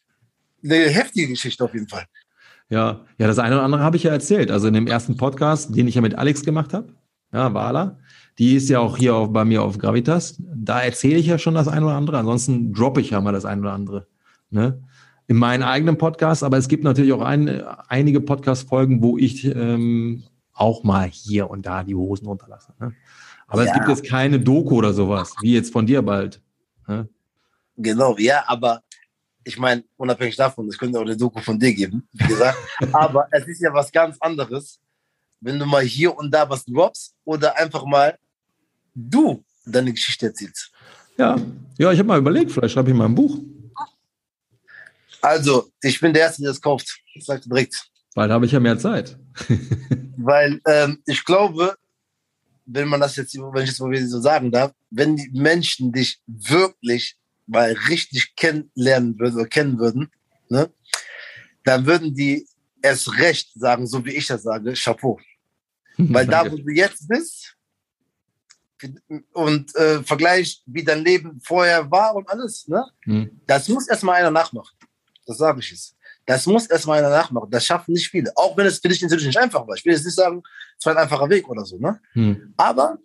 C: Eine heftige Geschichte auf jeden Fall.
B: Ja, ja, das eine oder andere habe ich ja erzählt. Also in dem ersten Podcast, den ich ja mit Alex gemacht habe, ja, Wala, die ist ja auch hier auf, bei mir auf Gravitas. Da erzähle ich ja schon das eine oder andere. Ansonsten droppe ich ja mal das eine oder andere. Ne? In meinen eigenen Podcast, aber es gibt natürlich auch ein, einige Podcast-Folgen, wo ich ähm, auch mal hier und da die Hosen runterlasse. Ne? Aber es
C: Ja.
B: gibt jetzt keine Doku oder sowas, wie jetzt von dir bald. Ne?
C: Genau, ja, aber ich meine, unabhängig davon, es könnte auch eine Doku von dir geben, wie gesagt. aber es ist ja was ganz anderes, wenn du mal hier und da was droppst oder einfach mal du deine Geschichte erzählst.
B: Ja, ja, ich habe mal überlegt, vielleicht schreibe ich mal ein Buch.
C: Also, ich bin der Erste, der das kauft. Ich sag dir direkt.
B: Bald habe ich ja mehr Zeit.
C: Weil ähm, ich glaube, wenn man das jetzt, wenn ich jetzt mal so sagen darf, wenn die Menschen dich wirklich mal richtig kennenlernen würden oder kennen würden, ne, dann würden die erst recht sagen, so wie ich das sage, Chapeau. Weil da, wo du jetzt bist und äh, Vergleich, wie dein Leben vorher war und alles, ne,
B: Hm.
C: das muss erstmal einer nachmachen. Das sage ich jetzt. Das muss erstmal einer nachmachen. Das schaffen nicht viele. Auch wenn es für dich natürlich nicht einfach war. Ich will jetzt nicht sagen, es war ein einfacher Weg oder so, ne?
B: Hm.
C: Aber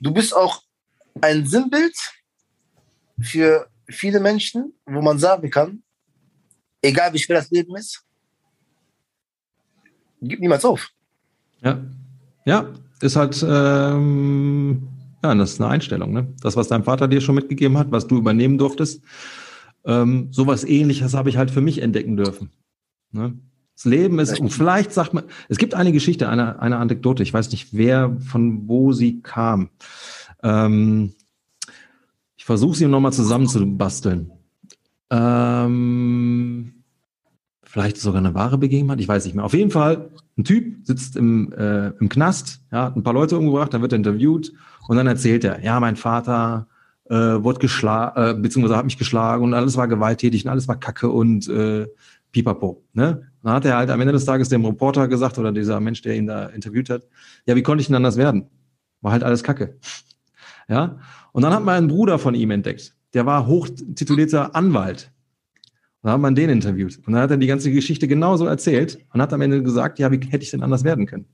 C: du bist auch ein Sinnbild für viele Menschen, wo man sagen kann, egal wie schwer das Leben ist, gib niemals auf.
B: Ja. Ja, ist halt, ähm, ja, das ist eine Einstellung, ne? Das, was dein Vater dir schon mitgegeben hat, was du übernehmen durftest, ähm, sowas ähnliches habe ich halt für mich entdecken dürfen. Ne? Das Leben ist, und vielleicht sagt man, es gibt eine Geschichte, eine, eine Anekdote, ich weiß nicht, wer, von wo sie kam. Ähm, versuche sie nochmal zusammenzubasteln. Ähm, vielleicht sogar eine wahre Begebenheit, ich weiß nicht mehr. Auf jeden Fall, ein Typ sitzt im, äh, im Knast, ja, hat ein paar Leute umgebracht, dann wird er interviewt und dann erzählt er, ja, mein Vater äh, wurde geschlagen, äh, beziehungsweise hat mich geschlagen und alles war gewalttätig und alles war Kacke und äh, pipapo. Ne? Dann hat er halt am Ende des Tages dem Reporter gesagt oder dieser Mensch, der ihn da interviewt hat, ja, wie konnte ich denn anders werden? War halt alles Kacke. Ja, und dann hat man einen Bruder von ihm entdeckt, der war hochtitulierter Anwalt. Dann hat man den interviewt. Und dann hat er die ganze Geschichte genauso erzählt und hat am Ende gesagt, ja, wie hätte ich denn anders werden können?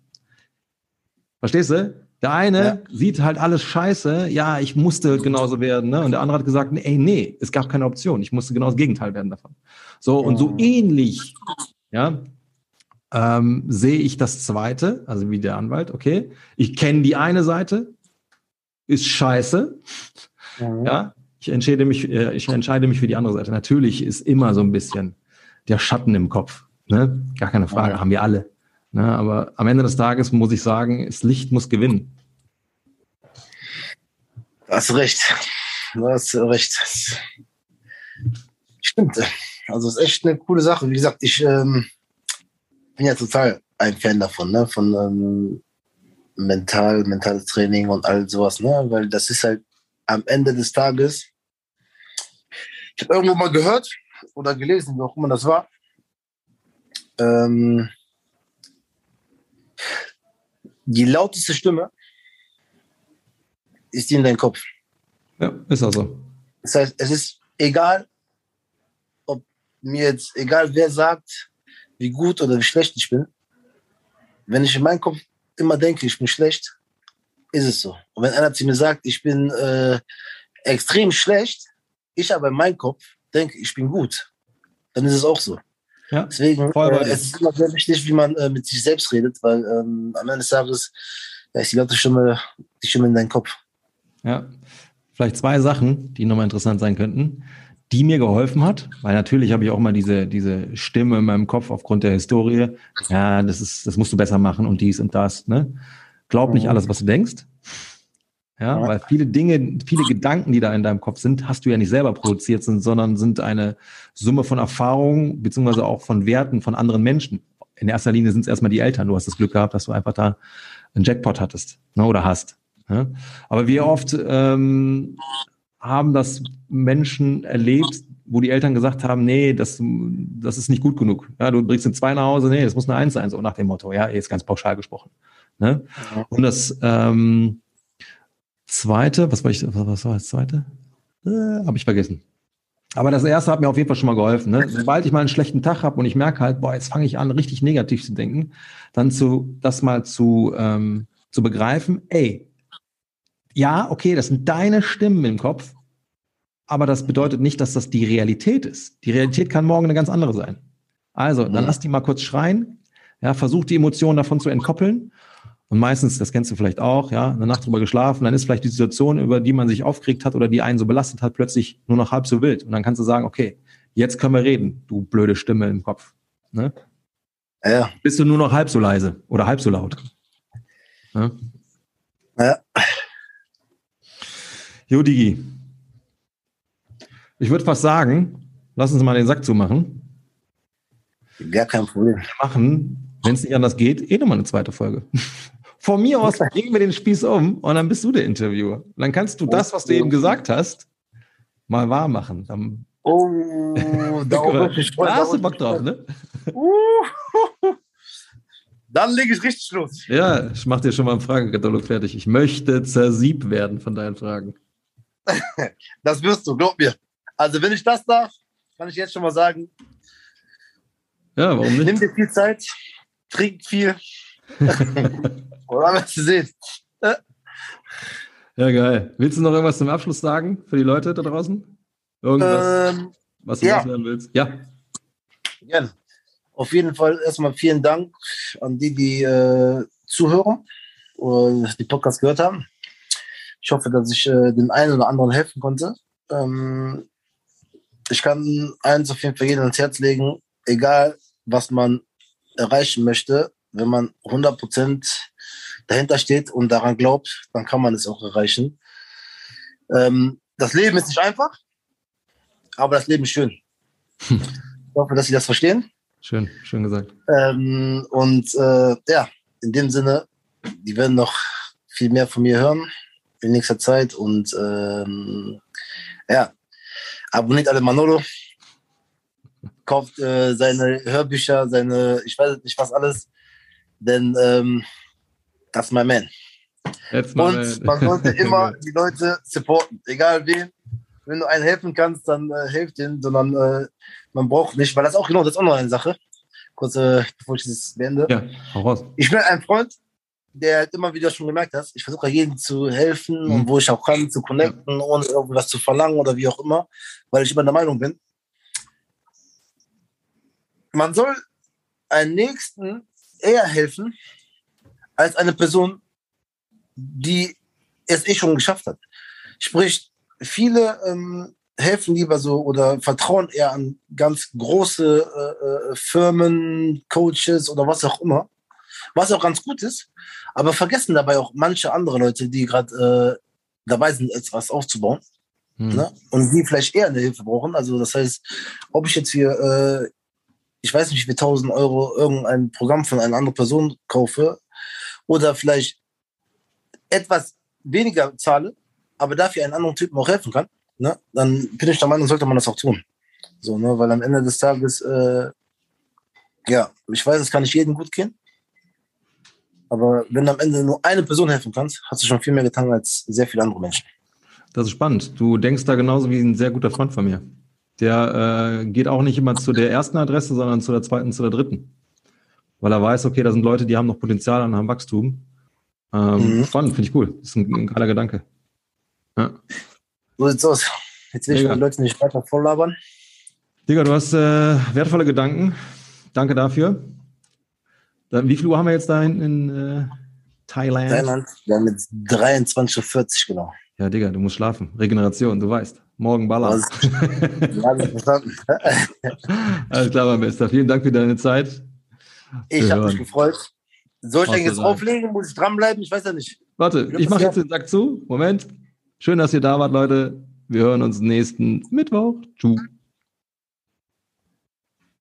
B: Verstehst du? Der eine
C: Ja.
B: sieht halt alles scheiße, ja, ich musste genauso werden, ne? Und der andere hat gesagt, nee, ey, nee, es gab keine Option, ich musste genau das Gegenteil werden davon. So, und so
C: Mhm.
B: ähnlich, ja, ähm, sehe ich das zweite, also wie der Anwalt, okay, ich kenne die eine Seite, ist scheiße, ja, ich entscheide mich, äh, ich entscheide mich für die andere Seite. Natürlich ist immer so ein bisschen der Schatten im Kopf, ne? Gar keine Frage, haben wir alle. Ne? Aber am Ende des Tages muss ich sagen, das Licht muss gewinnen.
C: Du hast recht. Du hast recht. Stimmt. Also es ist echt eine coole Sache. Wie gesagt, ich ähm, bin ja total ein Fan davon, ne? Von ähm, mental, mentales Training und all sowas, ne? Weil das ist halt am Ende des Tages. Ich habe irgendwo mal gehört oder gelesen, wie auch immer das war. Ähm, die lauteste Stimme ist die in deinem Kopf.
B: Ja, ist also.
C: Das heißt, es ist egal, ob mir jetzt, egal wer sagt, wie gut oder wie schlecht ich bin. Wenn ich in meinem Kopf immer denke, ich bin schlecht, ist es so. Und wenn einer zu mir sagt, ich bin äh, extrem schlecht, ich aber in meinem Kopf denke, ich bin gut, dann ist es auch so.
B: Ja,
C: Deswegen äh, es ist immer sehr wichtig, wie man äh, mit sich selbst redet, weil ähm, am Ende des Tages ja, ist die laute Stimme, die Stimme in deinem Kopf.
B: ja. Vielleicht zwei Sachen, die nochmal interessant sein könnten, die mir geholfen hat, weil natürlich habe ich auch mal diese, diese Stimme in meinem Kopf aufgrund der Historie. Ja, das ist, das musst du besser machen und dies und das, ne? Glaub nicht
C: Mhm.
B: alles, was du denkst. Ja, weil viele Dinge, viele Gedanken, die da in deinem Kopf sind, hast du ja nicht selber produziert, sondern sind eine Summe von Erfahrungen beziehungsweise auch von Werten von anderen Menschen. In erster Linie sind es erstmal die Eltern. Du hast das Glück gehabt, dass du einfach da einen Jackpot hattest ne, oder hast. Ja? Aber wie oft ähm, haben das Menschen erlebt, wo die Eltern gesagt haben, nee, das, das ist nicht gut genug. Ja, du bringst eine zwei nach Hause, nee, das muss eine Eins sein, so nach dem Motto. Ja, ist ganz pauschal gesprochen. Ne? Und das ähm, zweite, was war ich, was war das zweite? Äh, habe ich vergessen. Aber das erste hat mir auf jeden Fall schon mal geholfen. Ne? Sobald ich mal einen schlechten Tag habe und ich merke halt, boah, jetzt fange ich an, richtig negativ zu denken, dann zu das mal zu, ähm, zu begreifen, ey, ja, okay, das sind deine Stimmen im Kopf, aber das bedeutet nicht, dass das die Realität ist. Die Realität kann morgen eine ganz andere sein. Also, dann mhm. lass die mal kurz schreien, ja, versuch die Emotionen davon zu entkoppeln und meistens, das kennst du vielleicht auch, ja, eine Nacht drüber geschlafen, dann ist vielleicht die Situation, über die man sich aufgeregt hat oder die einen so belastet hat, plötzlich nur noch halb so wild. Und dann kannst du sagen, okay, jetzt können wir reden, du blöde Stimme im Kopf. Ne? Ja. Bist du nur noch halb so leise oder halb so laut. Ja. ja. Jo, Digi. Ich würde fast sagen, lass uns mal den Sack zumachen.
C: Gar kein Problem.
B: Wir machen, wenn es nicht anders geht, eh nochmal eine zweite Folge. Von mir aus legen wir den Spieß um und dann bist du der Interviewer. Dann kannst du das, was du eben gesagt hast, mal wahr machen. Dann
C: oh, da,
B: da hast du Bock drauf, ne?
C: Dann lege ich richtig los.
B: Ja, ich mache dir schon mal einen Fragenkatalog fertig. Ich möchte zersieb werden von deinen Fragen.
C: das wirst du, glaub mir. Also, wenn ich das darf, kann ich jetzt schon mal sagen.
B: Ja, warum nicht?
C: Nimm dir viel Zeit, trink viel. Oder was du siehst.
B: Ja, geil. Willst du noch irgendwas zum Abschluss sagen für die Leute da draußen? Irgendwas, ähm, was du ja. lernen willst? Ja.
C: Gerne. Auf jeden Fall erstmal vielen Dank an die, die äh, zuhören und die Podcast gehört haben. Ich hoffe, dass ich äh, den einen oder anderen helfen konnte. Ähm, ich kann eins auf jeden Fall jedem ans Herz legen, egal was man erreichen möchte, wenn man 100 Prozent dahinter steht und daran glaubt, dann kann man es auch erreichen. Ähm, das Leben ist nicht einfach, aber das Leben ist schön. Hm. Ich hoffe, dass Sie das verstehen.
B: Schön, schön gesagt.
C: Ähm, und äh, ja, in dem Sinne, die werden noch viel mehr von mir hören in nächster Zeit und ähm, ja, abonniert alle Manolo, kauft äh, seine Hörbücher, seine, ich weiß nicht was alles, denn ähm, das ist mein Man. Und man, man sollte immer die Leute supporten, egal wen. Wenn du einen helfen kannst, dann äh, helft ihnen, sondern äh, man braucht nicht, weil das auch genau, das ist auch noch eine Sache. Kurz, äh, bevor ich das beende. Ja, hau raus. Ich bin ein Freund, der halt immer wieder schon gemerkt hat, ich versuche jedem zu helfen mhm. und wo ich auch kann, zu connecten, ja. ohne irgendwas zu verlangen oder wie auch immer, weil ich immer der Meinung bin, man soll einem Nächsten eher helfen, als eine Person, die es eh schon geschafft hat. Sprich, viele ähm, helfen lieber so oder vertrauen eher an ganz große äh, äh, Firmen, Coaches oder was auch immer, was auch ganz gut ist, aber vergessen dabei auch manche andere Leute, die gerade äh, dabei sind, etwas aufzubauen. Hm. Ne? Und die vielleicht eher eine Hilfe brauchen. Also das heißt, ob ich jetzt hier, äh, ich weiß nicht, wie viel tausend Euro irgendein Programm von einer anderen Person kaufe, oder vielleicht etwas weniger zahle, aber dafür einen anderen Typen auch helfen kann, ne, dann bin ich der Meinung, sollte man das auch tun. So, ne, weil am Ende des Tages, äh, ja, ich weiß, es kann nicht jedem gut gehen, aber wenn du am Ende nur eine Person helfen kannst, hast du schon viel mehr getan als sehr viele andere Menschen.
B: Das ist spannend. Du denkst da genauso wie ein sehr guter Freund von mir. Der äh, geht auch nicht immer zu der ersten Adresse, sondern zu der zweiten, zu der dritten weil er weiß, okay, da sind Leute, die haben noch Potenzial und haben Wachstum. Ähm, mhm. Spannend, finde ich cool. Das ist ein, ein geiler Gedanke.
C: Ja. So sieht's aus. Jetzt will ich die Leute nicht weiter volllabern.
B: Digga, du hast äh, wertvolle Gedanken. Danke dafür. Wie viel Uhr haben wir jetzt da in, in äh, Thailand?
C: Thailand, wir haben jetzt 23.40 Uhr genau.
B: Ja, Digga, du musst schlafen. Regeneration, du weißt. Morgen ballern. Alles klar, mein Bester. Vielen Dank für deine Zeit.
C: Ich habe mich gefreut. Soll ich denn jetzt auflegen? Muss ich dranbleiben? Ich weiß ja nicht.
B: Warte, ich mache jetzt den Sack zu. Moment. Schön, dass ihr da wart, Leute. Wir hören uns nächsten Mittwoch. Tschüss.